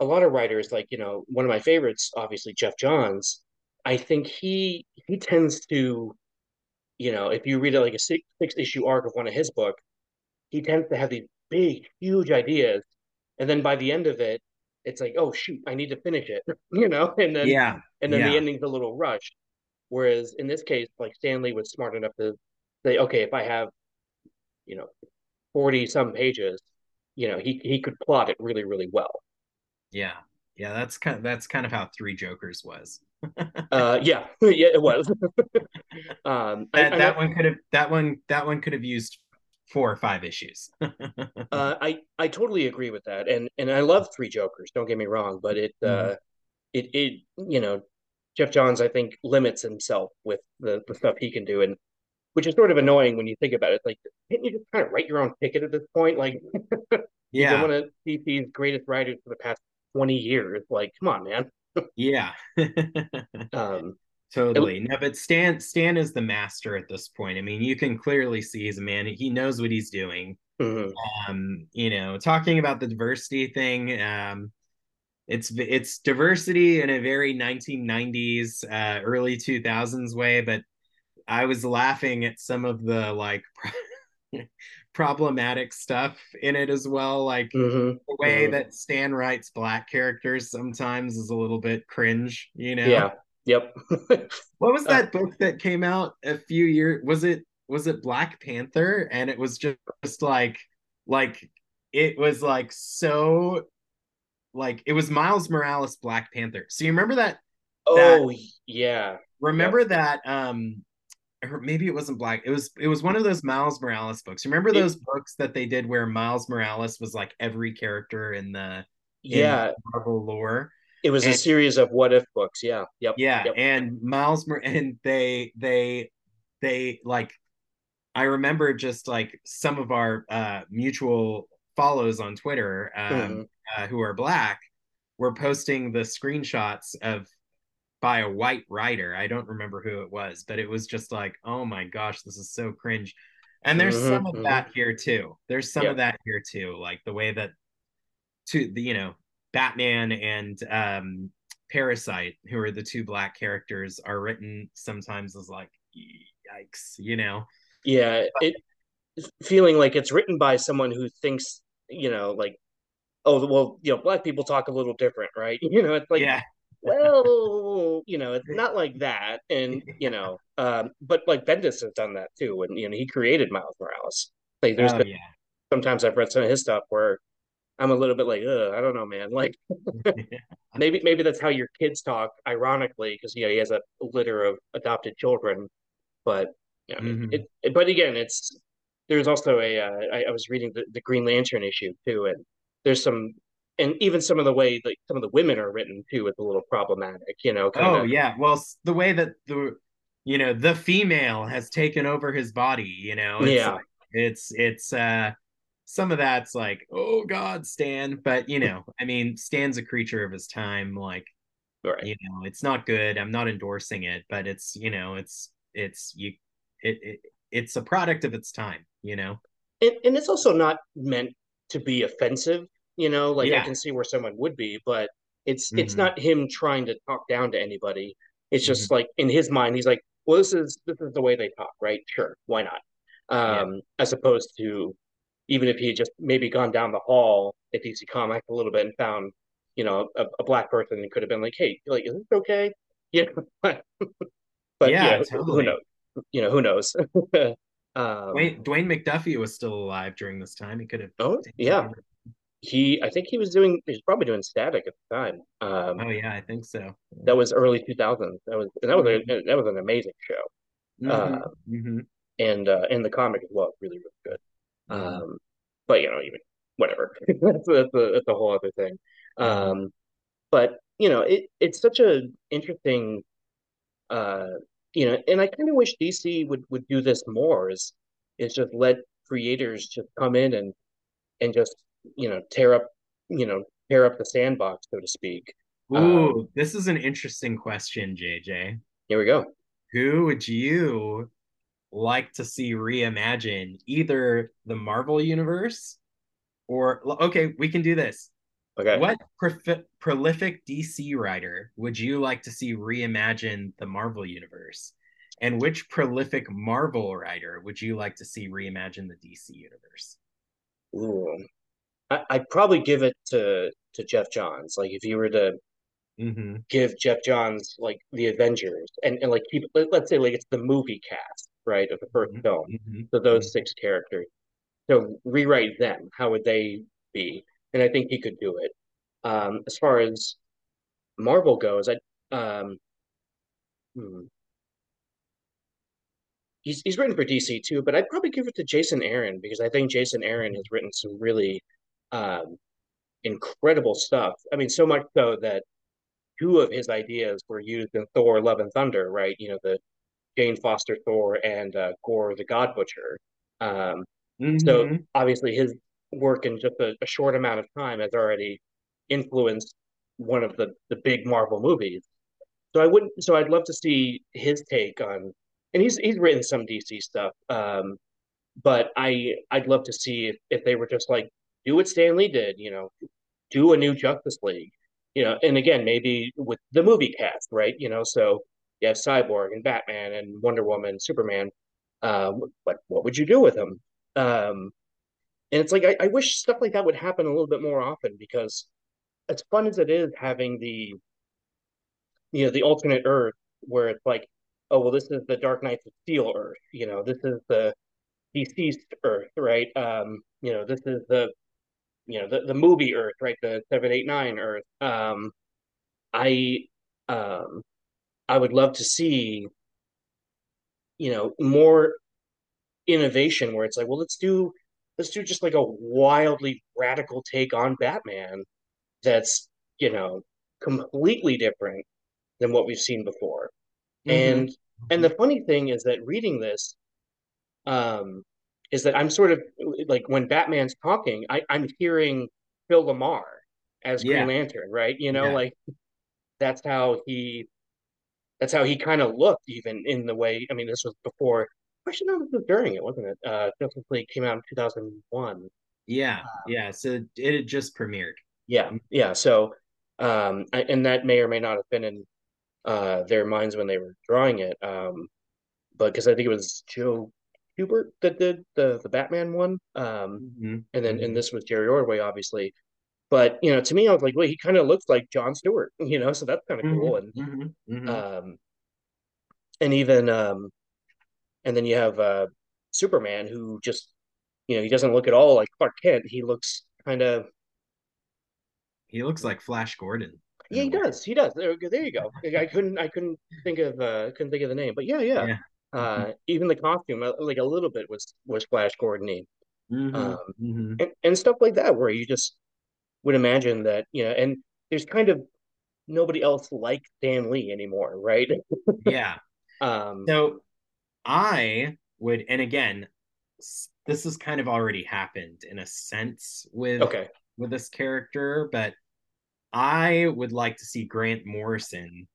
A lot of writers like you know one of my favorites obviously Geoff Johns I think he he tends to you know if you read it like a six, six issue arc of one of his book he tends to have these big huge ideas and then by the end of it it's like oh shoot I need to finish it you know and then Yeah. and then the ending's a little rushed whereas in this case like stan lee was smart enough to say okay if I have you know 40 some pages you know he he could plot it really really well Yeah. Yeah, that's kind of, that's kind of how Three Jokers was. uh yeah yeah it was um I, That I, one could have that one that one could have used four or five issues. uh, I I totally agree with that and and I love Three Jokers don't get me wrong but it Mhm. uh it it you know Geoff Johns I think limits himself with the the stuff he can do and which is sort of annoying when you think about it like can't you just kind of write your own ticket at this point like yeah. one of DC's greatest writers for the past 20 years like come on man Yeah. um Totally. No, but Stan Stan is the master at this point. I mean, you can clearly see he's a man. He knows what he's doing. mhm. Um, you know, talking about the diversity thing, um, it's it's diversity in a very 1990s, uh, early 2000s way, but I was laughing at some of the like problematic stuff in it as well. Like Mhm. the way Mhm. that Stan writes black characters sometimes is a little bit cringe, you know. Yeah. Yep. What was Uh, that book that came out a few years? Was it was it Black Panther? And it was just, just like like it was like so like it was Miles Morales Black Panther. So you remember that? oh yeah. Remember that? Um, or maybe it wasn't Black. It was it was one of those Miles Morales books. Remember It- those books that they did where Miles Morales was like every character in the in Yeah. Marvel lore. It was a series of what if books. Yeah. Yep. Yeah, Yep. and Miles Mor- and they they they like I remember just like some of our uh mutual follows on Twitter um Mhm. uh, who are black were posting the screenshots of by a white writer. I don't remember who it was, but it was just like, "Oh my gosh, this is so cringe." And there's Mhm, some of mhm. that here too. There's some Yeah. of that here too, like the way that to the you know Batman and um Parasite, who are the two black characters, are written sometimes as like yikes, you know. Yeah. It feeling like it's written by someone who thinks, you know, like, oh well, you know, black people talk a little different, right? You know, it's like, yeah, well, you know, it's not like that. And, you know, um, but like Bendis has done that too. And, you know, he created Miles Morales. Like there's oh been yeah, sometimes I've read some of his stuff where I'm a little bit like, Ugh, I don't know, man. Like maybe maybe that's how your kids talk, ironically, because you know he has a litter of adopted children. But you know, Mhm. it, it, but again, it's there's also a uh, I, I was reading the, the Green Lantern issue too, and there's some and even some of the way like some of the women are written too is a little problematic, you know. Kind oh yeah. Well, the way that the you know the female has taken over his body, you know, it's Yeah. like, it's it's uh some of that's like oh god stan but you know i mean stan's a creature of his time like right. you know it's not good i'm not endorsing it but it's you know it's it's you it, it it's a product of its time you know And, and it's also not meant to be offensive, you know. Like I can see where someone would be, but it's it's Mhm. not him trying to talk down to anybody. It's just like in his mind, he's like, well, this is this is the way they talk, right? Sure, why not? Um, as opposed to even if he had just maybe gone down the hall at DC Comics a little bit and found, you know, a, a black person and could have been like, hey, like, is this okay? Yeah, but but Yeah, yeah, who- totally. who knows? You know, who knows? um, Dwayne, Dwayne McDuffie was still alive during this time he could have Oh yeah, over. He. I think he was doing. He was probably doing Static at the time. Um, oh yeah i think so that was early 2000s. That was and that was Mm-hmm. a, that was an amazing show. Mhm, uh, mhm, And uh, and the comic as well, really really good. mhm. Um, but you know, even whatever. that's, that's, a, that's a whole other thing. Um, but you know, it it's such a interesting, uh, you know, and I kind of wish DC would would do this more. Is is just let creators just come in and and just you know tear up you know tear up the sandbox so to speak. Ooh, um, this is an interesting question, JJ. Here we go. Who would you like to see reimagine either the Marvel universe or okay, we can do this. Okay. What pro- prolific DC writer would you like to see reimagine the Marvel universe? And which prolific Marvel writer would you like to see reimagine the DC universe? Ooh. I, I'd probably give it to to Geoff Johns. Like if you were to mm-hmm. give Geoff Johns like the Avengers and, and like keep let's say like it's the movie cast, right, of the 1st mm-hmm. film. Mm-hmm. So those mm-hmm. six characters. So rewrite them. How would they be? And I think he could do it. Um, as far as Marvel goes, I um hmm. he's he's written for DC too, but I'd probably give it to Jason Aaron because I think Jason Aaron has written some really um incredible stuff. I mean, so much so that two of his ideas were used in Thor: Love and Thunder, right? You know, the Jane Foster Thor and uh, Gorr the God Butcher. Um, mm-hmm. So obviously, his work in just a, a, short amount of time has already influenced one of the the big Marvel movies. So I wouldn't. So I'd love to see his take on, and he's he's written some DC stuff. Um, but I I'd love to see if, if they were just like do what Stan Lee did, you know, do a new Justice League, you know, and again maybe with the movie cast, right? You know, so you have Cyborg and Batman and Wonder Woman, Superman. Uh, what what would you do with them? Um, and it's like I, I wish stuff like that would happen a little bit more often because as fun as it is having the you know the alternate Earth where it's like oh well this is the Dark Knights of Steel Earth you know this is the DCeased Earth right um you know this is the you know the, the movie Earth right? The seven eight nine Earth. Um I um I would love to see you know more innovation where it's like well let's do let's do just like a wildly radical take on Batman that's you know completely different than what we've seen before. Mm-hmm. and and the funny thing is that reading this um is that i'm sort of like when batman's talking I, i'm hearing phil lamarr as yeah. green lantern right you know yeah. like that's how he that's how he kind of looked even in the way i mean this was before actually no this was during it wasn't it uh justice league came out in 2001 yeah um, yeah so it had just premiered yeah, yeah. So, um, and that may or may not have been in uh, their minds when they were drawing it. Um, but because I think it was Joe Kubert that did the the Batman one, um, mm-hmm. and then mm-hmm. and this was Jerry Ordway, obviously. But you know, to me, I was like, well, he kind of looks like John Stewart, you know, so that's kind of mm-hmm. cool. And mm-hmm. Mm-hmm. um, and even um, and then you have uh, Superman, who just you know he doesn't look at all like Clark Kent. He looks kind of he looks like Flash Gordon. Yeah, he does. He does. There, there you go. I couldn't. I couldn't think of. Uh, couldn't think of the name. But yeah, yeah. yeah. Uh, mm-hmm. even the costume, uh, like a little bit, was was Flash Gordon. Mm-hmm. Um, mm-hmm. And, and stuff like that, where you just would imagine that you know, and there's kind of nobody else like Stan Lee anymore, right? yeah. Um. So I would, and again, this has kind of already happened in a sense with okay with this character, but I would like to see Grant Morrison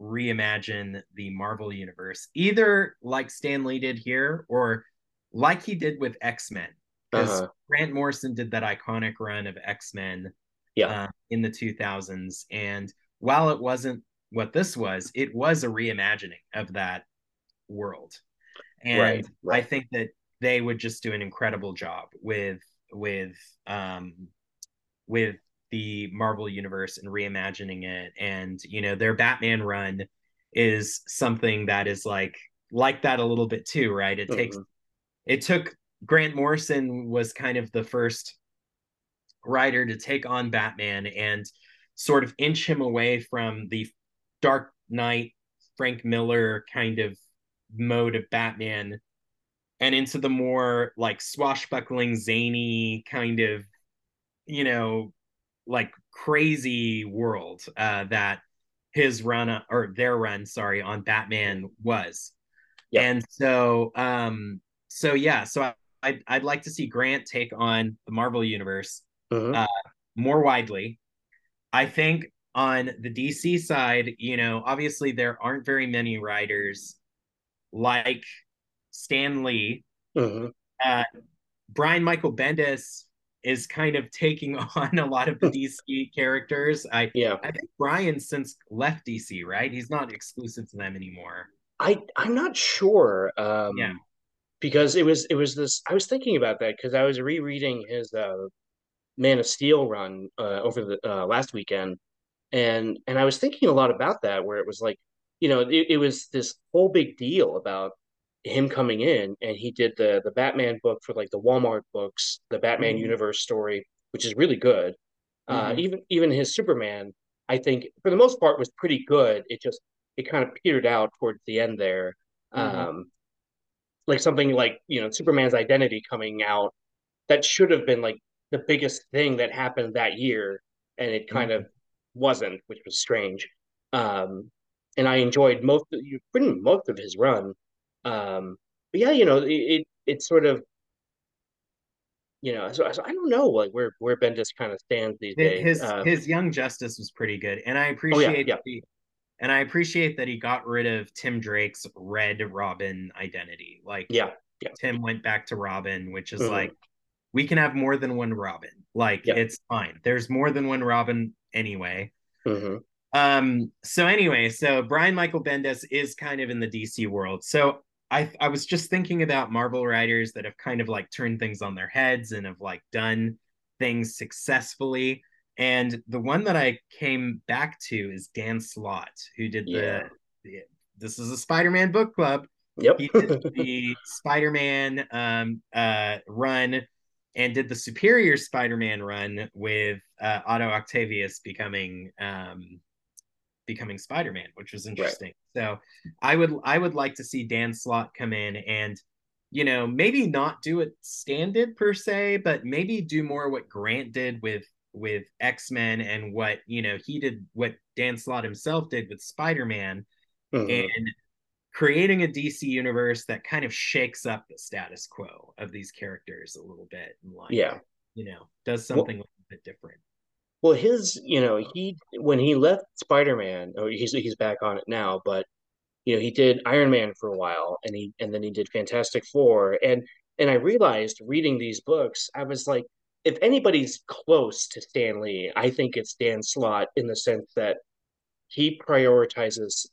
reimagine the Marvel universe, either like Stan Lee did here or like he did with X Men. Because uh-huh. Grant Morrison did that iconic run of X Men yeah. Uh, in the 2000s. And while it wasn't what this was, it was a reimagining of that world. And right, right. I think that they would just do an incredible job with with um with the Marvel universe and reimagining it. And, you know, their Batman run is something that is like like that a little bit too, right? It mm-hmm. takes it took Grant Morrison was kind of the first writer to take on Batman and sort of inch him away from the Dark Knight, Frank Miller kind of mode of Batman and into the more like swashbuckling, zany kind of you know, like crazy world uh, that his run or their run, sorry, on Batman was. Yeah. And so, um, so yeah, so I, I'd, I'd like to see Grant take on the Marvel universe Mhm. uh, more widely. I think on the DC side, you know, obviously there aren't very many writers like Stan Lee. Mhm. Uh, Brian Michael Bendis is kind of taking on a lot of the DC characters. I Yeah. I think Brian since left DC, right? He's not exclusive to them anymore. I I'm not sure. Um, Yeah. Because it was it was this. I was thinking about that because I was rereading his uh, Man of Steel run uh, over the uh, last weekend, and and I was thinking a lot about that, where it was like, you know, it, it was this whole big deal about him coming in, and he did the the Batman book for like the Walmart books, the Batman Mhm. universe story, which is really good. Uh, Mhm. even even his Superman, I think for the most part was pretty good. It just it kind of petered out towards the end there. Mhm. Um, like something like you know Superman's identity coming out that should have been like the biggest thing that happened that year, and it kind of wasn't, which was strange. Um, and I enjoyed most of, pretty most of his run. Um, but yeah, you know, it, it it's sort of you know, so, so I don't know like where where Bendis kind of stands these days. His Uh, his Young Justice was pretty good, and I Oh, yeah, appreciate yeah. that he, and I appreciate that he got rid of Tim Drake's Red Robin identity. Like, yeah, yeah. Tim went back to Robin, which is Mhm. like we can have more than one Robin. Like, Yeah. it's fine. There's more than one Robin anyway. hmm Um, so anyway, so Brian Michael Bendis is kind of in the DC world. So I I was just thinking about Marvel writers that have kind of like turned things on their heads and have like done things successfully. And the one that I came back to is Dan Slott, who did Yeah. the, the this is a Spider-Man book club. Yep. He did the Spider-Man um uh run and did the Superior Spider-Man run with uh, Otto Octavius becoming um becoming Spider-Man, which was interesting. So I would I would like to see Dan Slott come in and you know maybe not do what standard per se, but maybe do more what Grant did with with X-Men and what you know he did what Dan Slott himself did with Spider-Man Mhm. and creating a DC universe that kind of shakes up the status quo of these characters a little bit and like Yeah. you know does something a little bit different. Well, his, you know, he when he left Spider-Man, oh, he's he's back on it now, but you know, he did Iron Man for a while, and he and then he did Fantastic Four, and and I realized reading these books, I was like, if anybody's close to Stan Lee, I think it's Dan Slott in the sense that he prioritizes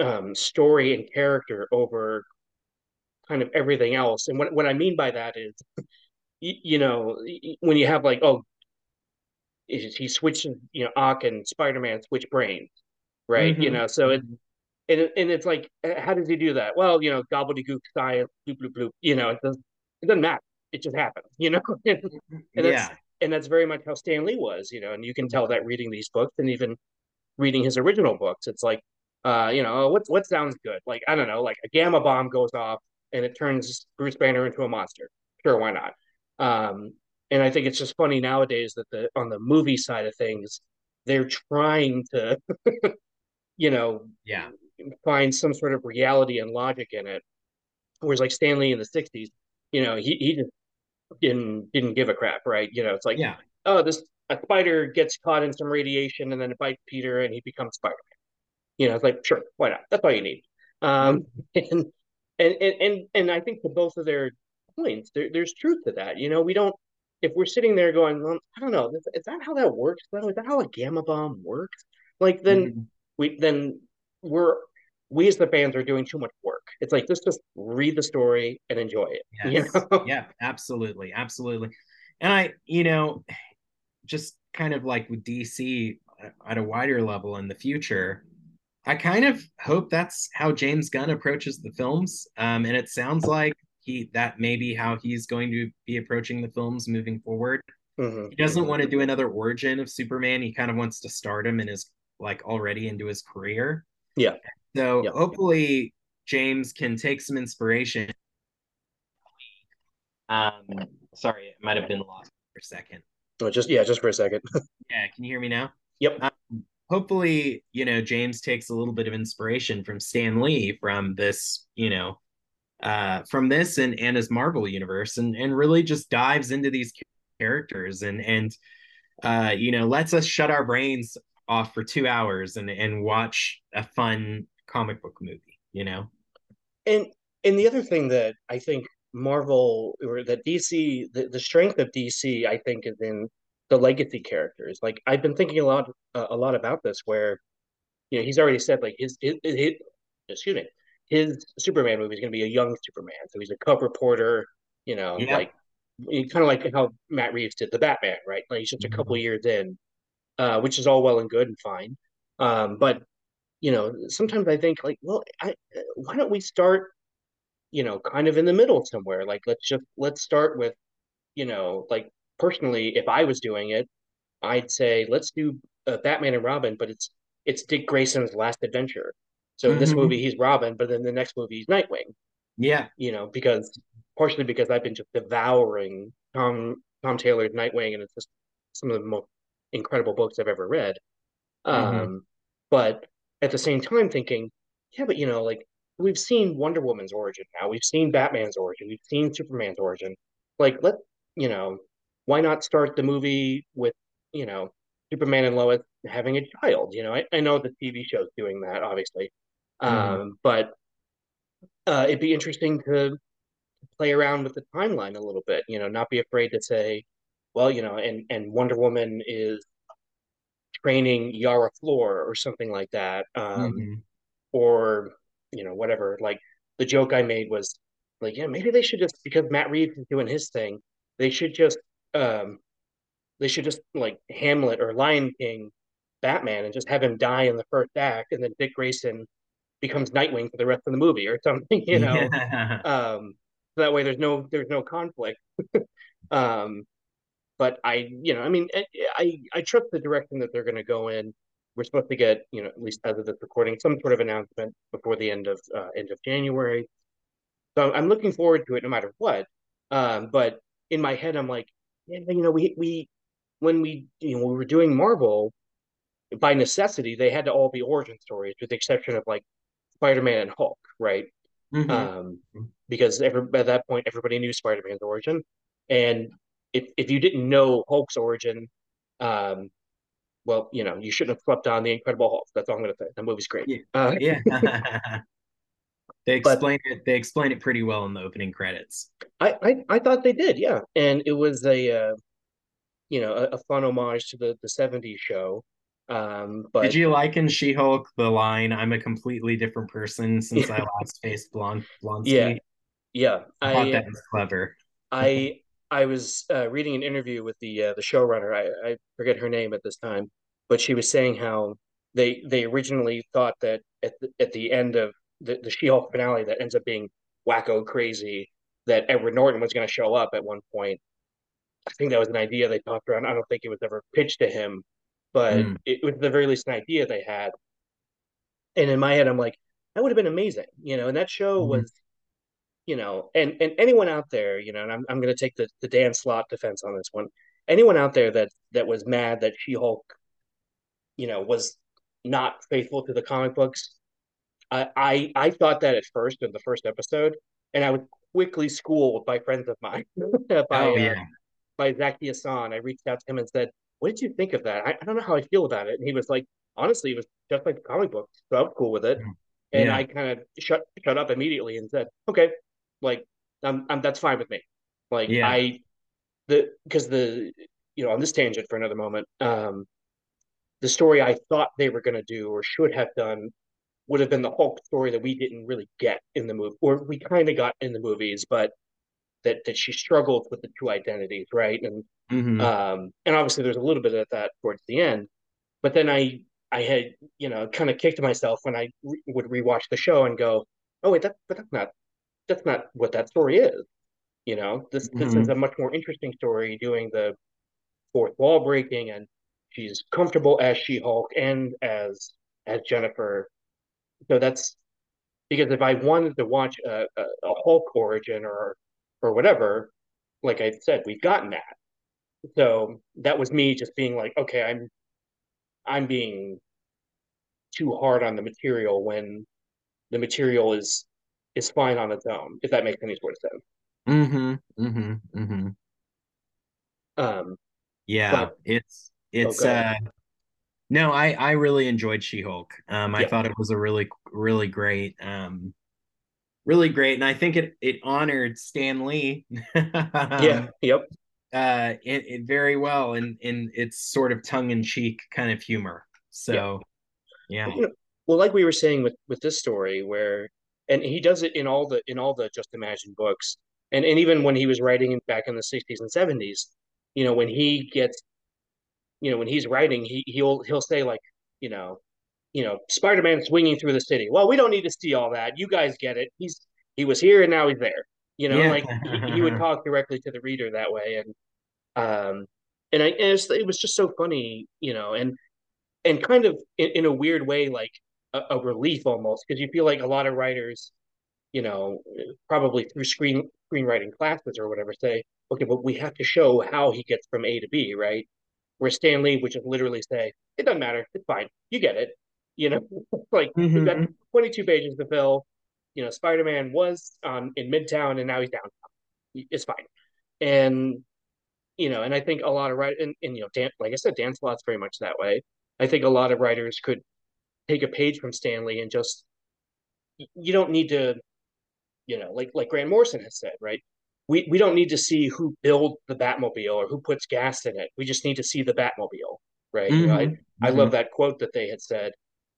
um, story and character over kind of everything else. And what what I mean by that is, you, you know, when you have like, oh, is he switches, you know, Ock and Spider-Man switch brains, right? You Mhm. know, so it and and it's like, how does he do that? Well, you know, gobbledygook science, bloop bloop bloop. You know, it doesn't it doesn't matter. It just happens, you know. and, and that's yeah. and that's very much how Stan Lee was, you know. And you can tell that reading these books and even reading his original books. It's like, uh, you know, what what sounds good? Like I don't know, like a gamma bomb goes off and it turns Bruce Banner into a monster. Sure, why not? Um, and I think it's just funny nowadays that the on the movie side of things, they're trying to, you know, Yeah. find some sort of reality and logic in it. Whereas like Stan Lee in the '60s, you know, he he just didn't didn't give a crap, right? You know, it's like, Yeah. oh, this a spider gets caught in some radiation and then it bites Peter and he becomes Spider-Man. You know, it's like, sure, why not? That's all you need. Um, and, and and and and I think to both of their points, there, there's truth to that. You know, we don't if we're sitting there going, well, I don't know, is, is that how that works? Though? Is that how a gamma bomb works? Like then Mhm. we then we're we as the fans are doing too much work. It's like let's just read the story and enjoy it. You know? yeah, absolutely. Absolutely. And I, you know, just kind of like with DC at a wider level in the future, I kind of hope that's how James Gunn approaches the films. Um, and it sounds like he that may be how he's going to be approaching the films moving forward. Mhm. He doesn't want to do another origin of Superman. He kind of wants to start him in his like already into his career. Yeah. So Yeah. hopefully James can take some inspiration. Um, sorry, it might have been lost for a second. Oh, just yeah, just for a second. Yeah, can you hear me now? Yep. Um, hopefully, you know, James takes a little bit of inspiration from Stan Lee from this, you know, uh, from this and his Marvel universe, and and really just dives into these characters and and uh, you know lets us shut our brains off for two hours and and watch a fun comic book movie. You know. And and the other thing that I think Marvel or that DC the, the strength of DC I think is in the legacy characters. Like I've been thinking a lot uh, a lot about this where you know he's already said like his his, his excuse me his Superman movie is going to be a young Superman. So he's a cub reporter, you know, Yeah. like kind of like how Matt Reeves did the Batman, right? Like he's just a couple years in, uh, which is all well and good and fine. Um, but you know, sometimes I think like, well, I, why don't we start, you know, kind of in the middle somewhere? Like, let's just let's start with, you know, like personally, if I was doing it, I'd say let's do uh, Batman and Robin, but it's it's Dick Grayson's last adventure. So in this Mhm. movie he's Robin, but then the next movie he's Nightwing. Yeah. You know, because partially because I've been just devouring Tom Tom Taylor's Nightwing, and it's just some of the most incredible books I've ever read. Mhm. Um, but at the same time, thinking, yeah, but you know, like we've seen Wonder Woman's origin now, we've seen Batman's origin, we've seen Superman's origin. Like, let you know, why not start the movie with you know Superman and Lois having a child? You know, I, I know the TV show's doing that, obviously, um, Mhm. but uh, it'd be interesting to play around with the timeline a little bit. You know, not be afraid to say, well, you know, and and Wonder Woman is training Yara Flor or something like that, um, Mhm. or you know, whatever. Like the joke I made was like, yeah, maybe they should just because Matt Reeves is doing his thing, they should just um, they should just like Hamlet or Lion King Batman and just have him die in the first act, and then Dick Grayson becomes Nightwing for the rest of the movie or something, you know. Yeah. Um, so that way there's no there's no conflict. um, but I, you know, I mean, I I, I trust the direction that they're going to go in. We're supposed to get, you know, at least as of this recording, some sort of announcement before the end of uh, end of January. So I'm looking forward to it no matter what. Um, but in my head, I'm like, yeah, you know, we we when we you know we were doing Marvel, by necessity, they had to all be origin stories, with the exception of like Spider-Man and Hulk, right? Mhm. um, because every, at that point everybody knew Spider-Man's origin, and if if you didn't know Hulk's origin, um, well, you know you shouldn't have slept on the Incredible Hulk. That's all I'm going to say. That movie's great. Yeah. Uh, yeah. they explain it. They explain it pretty well in the opening credits. I, I I thought they did, yeah, and it was a uh, you know a, a fun homage to the the '70s show. Um, but Did you like in She-Hulk the line "I'm a completely different person since I last faced Blon Blonsky"? Yeah. yeah, I thought that was clever. I I was uh, reading an interview with the uh, the showrunner. I, I forget her name at this time, but she was saying how they they originally thought that at the, at the end of the, the She-Hulk finale that ends up being wacko crazy that Edward Norton was going to show up at one point. I think that was an idea they talked around. I don't think it was ever pitched to him, but Mm. it was the very least an idea they had. And in my head, I'm like, that would have been amazing, you know. And that show Mhm. was you know, and and anyone out there, you know, and I'm I'm going to take the the Dan Slott defense on this one. Anyone out there that that was mad that She-Hulk, you know, was not faithful to the comic books, I I I thought that at first in the first episode, and I was quickly schooled by friends of mine by Oh uh, yeah. by Zach Hassan. I reached out to him and said, "What did you think of that? I, I don't know how I feel about it." And he was like, "Honestly, it was just like the comic books, so I'm cool with it." And Yeah. I kind of shut shut up immediately and said, "Okay, like, I'm, I'm that's fine with me." Like Yeah. I the because the you know on this tangent for another moment, um, the story I thought they were going to do or should have done would have been the Hulk story that we didn't really get in the movie, or we kind of got in the movies, but that that she struggled with the two identities, right? And Mhm. um, and obviously there's a little bit of that towards the end, but then I I had you know kind of kicked myself when I re- would rewatch the show and go, oh wait, that but that's not that's not what that story is. You know, this this is Mhm. a much more interesting story doing the fourth wall breaking and she's comfortable as She-Hulk and as as Jennifer. So that's because if I wanted to watch a, a, a Hulk origin or or whatever, like I said, we've gotten that. So that was me just being like, okay, I'm I'm being too hard on the material when the material is is fine on its own, if that makes any sort of sense. Mm-hmm. Mm-hmm. Mm-hmm. Um, Yeah, But- it's it's go uh no, I I really enjoyed She-Hulk. Um I Yeah. thought it was a really really great um really great and I think it it honored Stan Lee. yeah, yep, uh it, it very well in in its sort of tongue-in-cheek kind of humor. So yeah. Know, well, like we were saying with with this story, where and he does it in all the in all the Just Imagine books, and and even when he was writing back in the '60s and '70s, you know, when he gets, you know, when he's writing, he he'll he'll say like, you know, you know, Spider-Man swinging through the city. Well, we don't need to see all that. You guys get it. He's he was here and now he's there. You know, Yeah. like he, he would talk directly to the reader that way, and um, and I and it, was, it was just so funny, you know, and and kind of in, in a weird way, like a, a relief almost, because you feel like a lot of writers, you know, probably through screen screenwriting classes or whatever, say, okay, but we have to show how he gets from A to B, right? Where Stan Lee would just literally say, it doesn't matter, it's fine, you get it, you know, like we've got Mhm. 22 pages to fill. You know, Spider-Man was um, in Midtown and now he's downtown. It's fine, and you know, and I think a lot of writers, and, and you know, Dan, like I said, Dan Slott's very much that way. I think a lot of writers could take a page from Stan Lee and just you don't need to, you know, like like Grant Morrison has said, right? We we don't need to see who built the Batmobile or who puts gas in it. We just need to see the Batmobile, right? You know, I Mhm. I love that quote that they had said,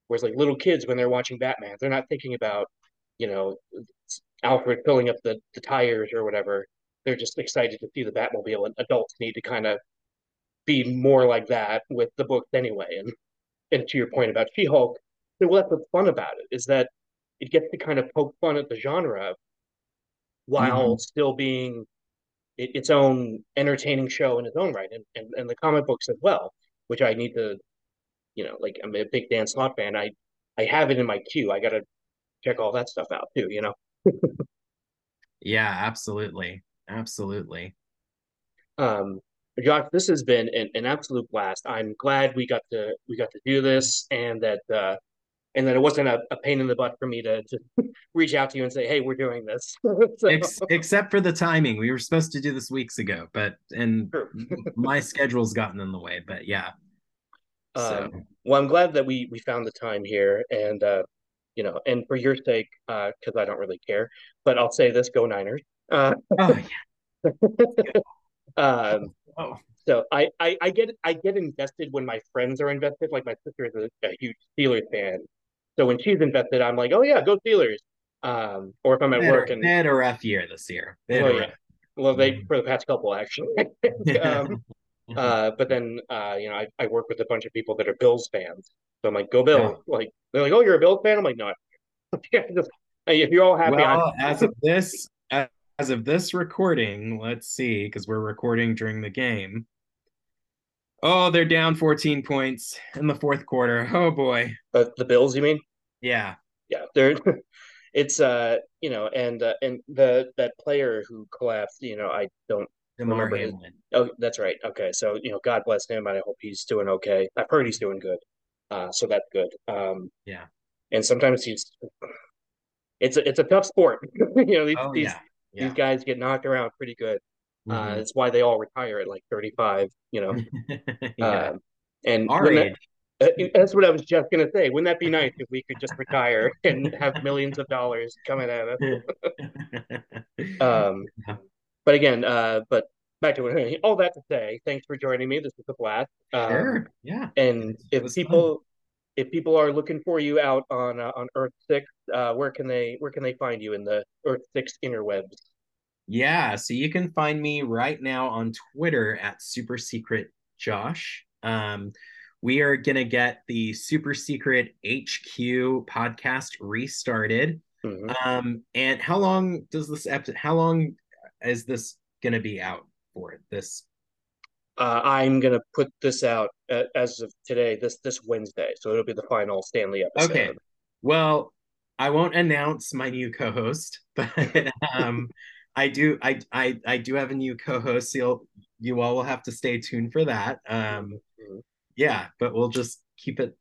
whereas like little kids when they're watching Batman, they're not thinking about, you know, Alfred filling up the, the tires or whatever. They're just excited to see the Batmobile, and adults need to kind of be more like that with the books anyway. And and to your point about She-Hulk, well, that's what's fun about it is that it gets to kind of poke fun at the genre while mm-hmm. still being it, its own entertaining show in its own right, and, and and the comic books as well, which I need to, you know, like I'm a big Dan Slott fan. I I have it in my queue. I got to check all that stuff out too. You know. Yeah, absolutely. Absolutely. Um, Josh, this has been an, an absolute blast. I'm glad we got to we got to do this, and that uh, and that it wasn't a, a pain in the butt for me to just reach out to you and say, "Hey, we're doing this." So- Ex- except for the timing. We were supposed to do this weeks ago, but and my schedule's gotten in the way, but yeah. So Um, well, I'm glad that we we found the time here, and uh, you know, and for your sake, because I don't really care, but I'll say this: Go Niners! Uh, oh yeah. um, Oh. so I, I I get I get invested when my friends are invested. Like my sister is a, a huge Steelers fan, so when she's invested, I'm like, oh yeah, go Steelers. Um, or if I'm at They work and they had a rough year this year. They had Oh, yeah. well, they for the past couple actually. um, uh, but then uh, you know, I, I work with a bunch of people that are Bills fans, so I'm like, go Bills! Like they're like, oh, you're a Bills fan? I'm like, no. Just, hey, if you're all happy, I'm well, as of this as of this recording, let's see, because we're recording during the game. Oh, they're down 14 points in the fourth quarter. Oh boy. uh, the Bills. You mean? Yeah. Yeah, they're. It's uh, you know, and uh, and the that player who collapsed, you know, I don't. Damar Remember his- Oh, that's right. Okay, so you know, God bless him, and I hope he's doing okay. I've heard he's doing good, uh, so that's good. Um, Yeah. and sometimes he's. It's a it's a tough sport, you know. These Oh these, yeah. Yeah. these guys get knocked around pretty good. Uh, Mhm. that's why they all retire at like 35, you know. yeah. Um, and Our age. that- uh, that's what I was just gonna say. Wouldn't that be nice if we could just retire and have millions of dollars coming at us? Um, but again, uh, but back to it. All that to say, thanks for joining me. This was a blast. Um, sure. Yeah. And if people, if people are looking for you out on uh, on Earth Six, uh, where can they where can they find you in the Earth Six interwebs? Yeah, so you can find me right now on Twitter at Super Secret Josh. Um, we are gonna get the Super Secret HQ podcast restarted. Mhm. Um, and how long does this episode? How long is this gonna be out for? This Uh, I'm gonna put this out uh, as of today, this this Wednesday, so it'll be the final Stan Lee episode. okay. Well, I won't announce my new co-host, but um, I do. I I I do have a new co-host. You'll you all will have to stay tuned for that. Um, Mhm. yeah, but we'll just keep it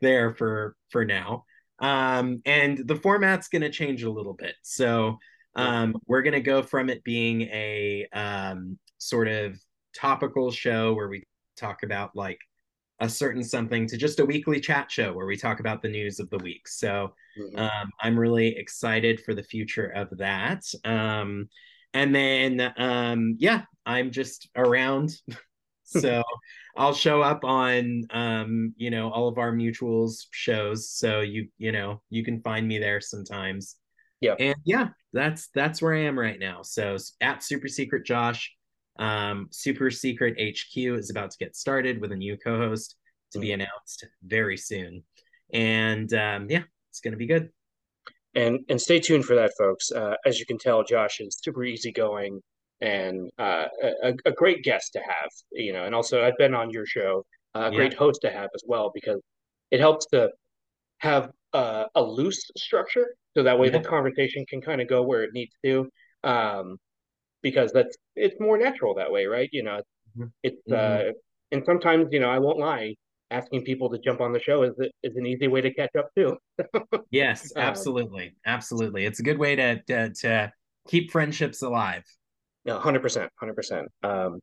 there for for now. Um, and the format's going to change a little bit. So um, we're going to go from it being a um, sort of topical show where we talk about like a certain something to just a weekly chat show where we talk about the news of the week. So Mhm. um, I'm really excited for the future of that. Um, and then, um, yeah, I'm just around. so I'll show up on, um, you know, all of our mutuals shows. So you, you know, you can find me there sometimes. Yeah. And yeah, that's that's where I am right now. So at Super Secret Josh, um, Super Secret HQ is about to get started with a new co-host to be announced very soon. And um, yeah, it's gonna be good. And and stay tuned for that, folks. Uh, as you can tell, Josh is super easygoing and uh, a, a great guest to have. You know, and also I've been on your show, uh, a Yeah. great host to have as well because it helps to have uh, a loose structure, so that way Yeah. the conversation can kind of go where it needs to. Um, because that's it's more natural that way, right? You know, Mhm. it's uh, and sometimes you know I won't lie, asking people to jump on the show is is an easy way to catch up too. Yes, Um, absolutely, absolutely. It's a good way to to, to keep friendships alive. No, percent, hundred percent. Um,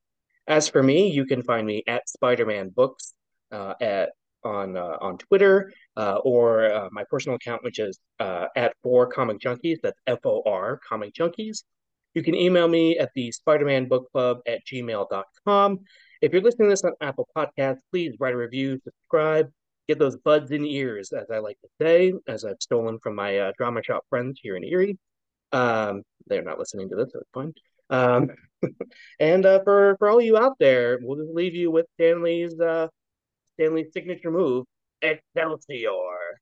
as for me, you can find me at Spider-Man Books uh, at on uh, on Twitter uh, or uh, my personal account, which is uh, at Four Comic Junkies. That's F O R Comic Junkies. You can email me at the Spider-Man Book Club at gmail.com. If you're listening to this on Apple Podcasts, please write a review, subscribe, get those buds in ears, as I like to say, as I've stolen from my uh, drama shop friends here in Erie. Um, they're not listening to this, so it's fine. Um, and uh, for for all you out there, we'll just leave you with Stan Lee's Stan Lee's signature move, Excelsior.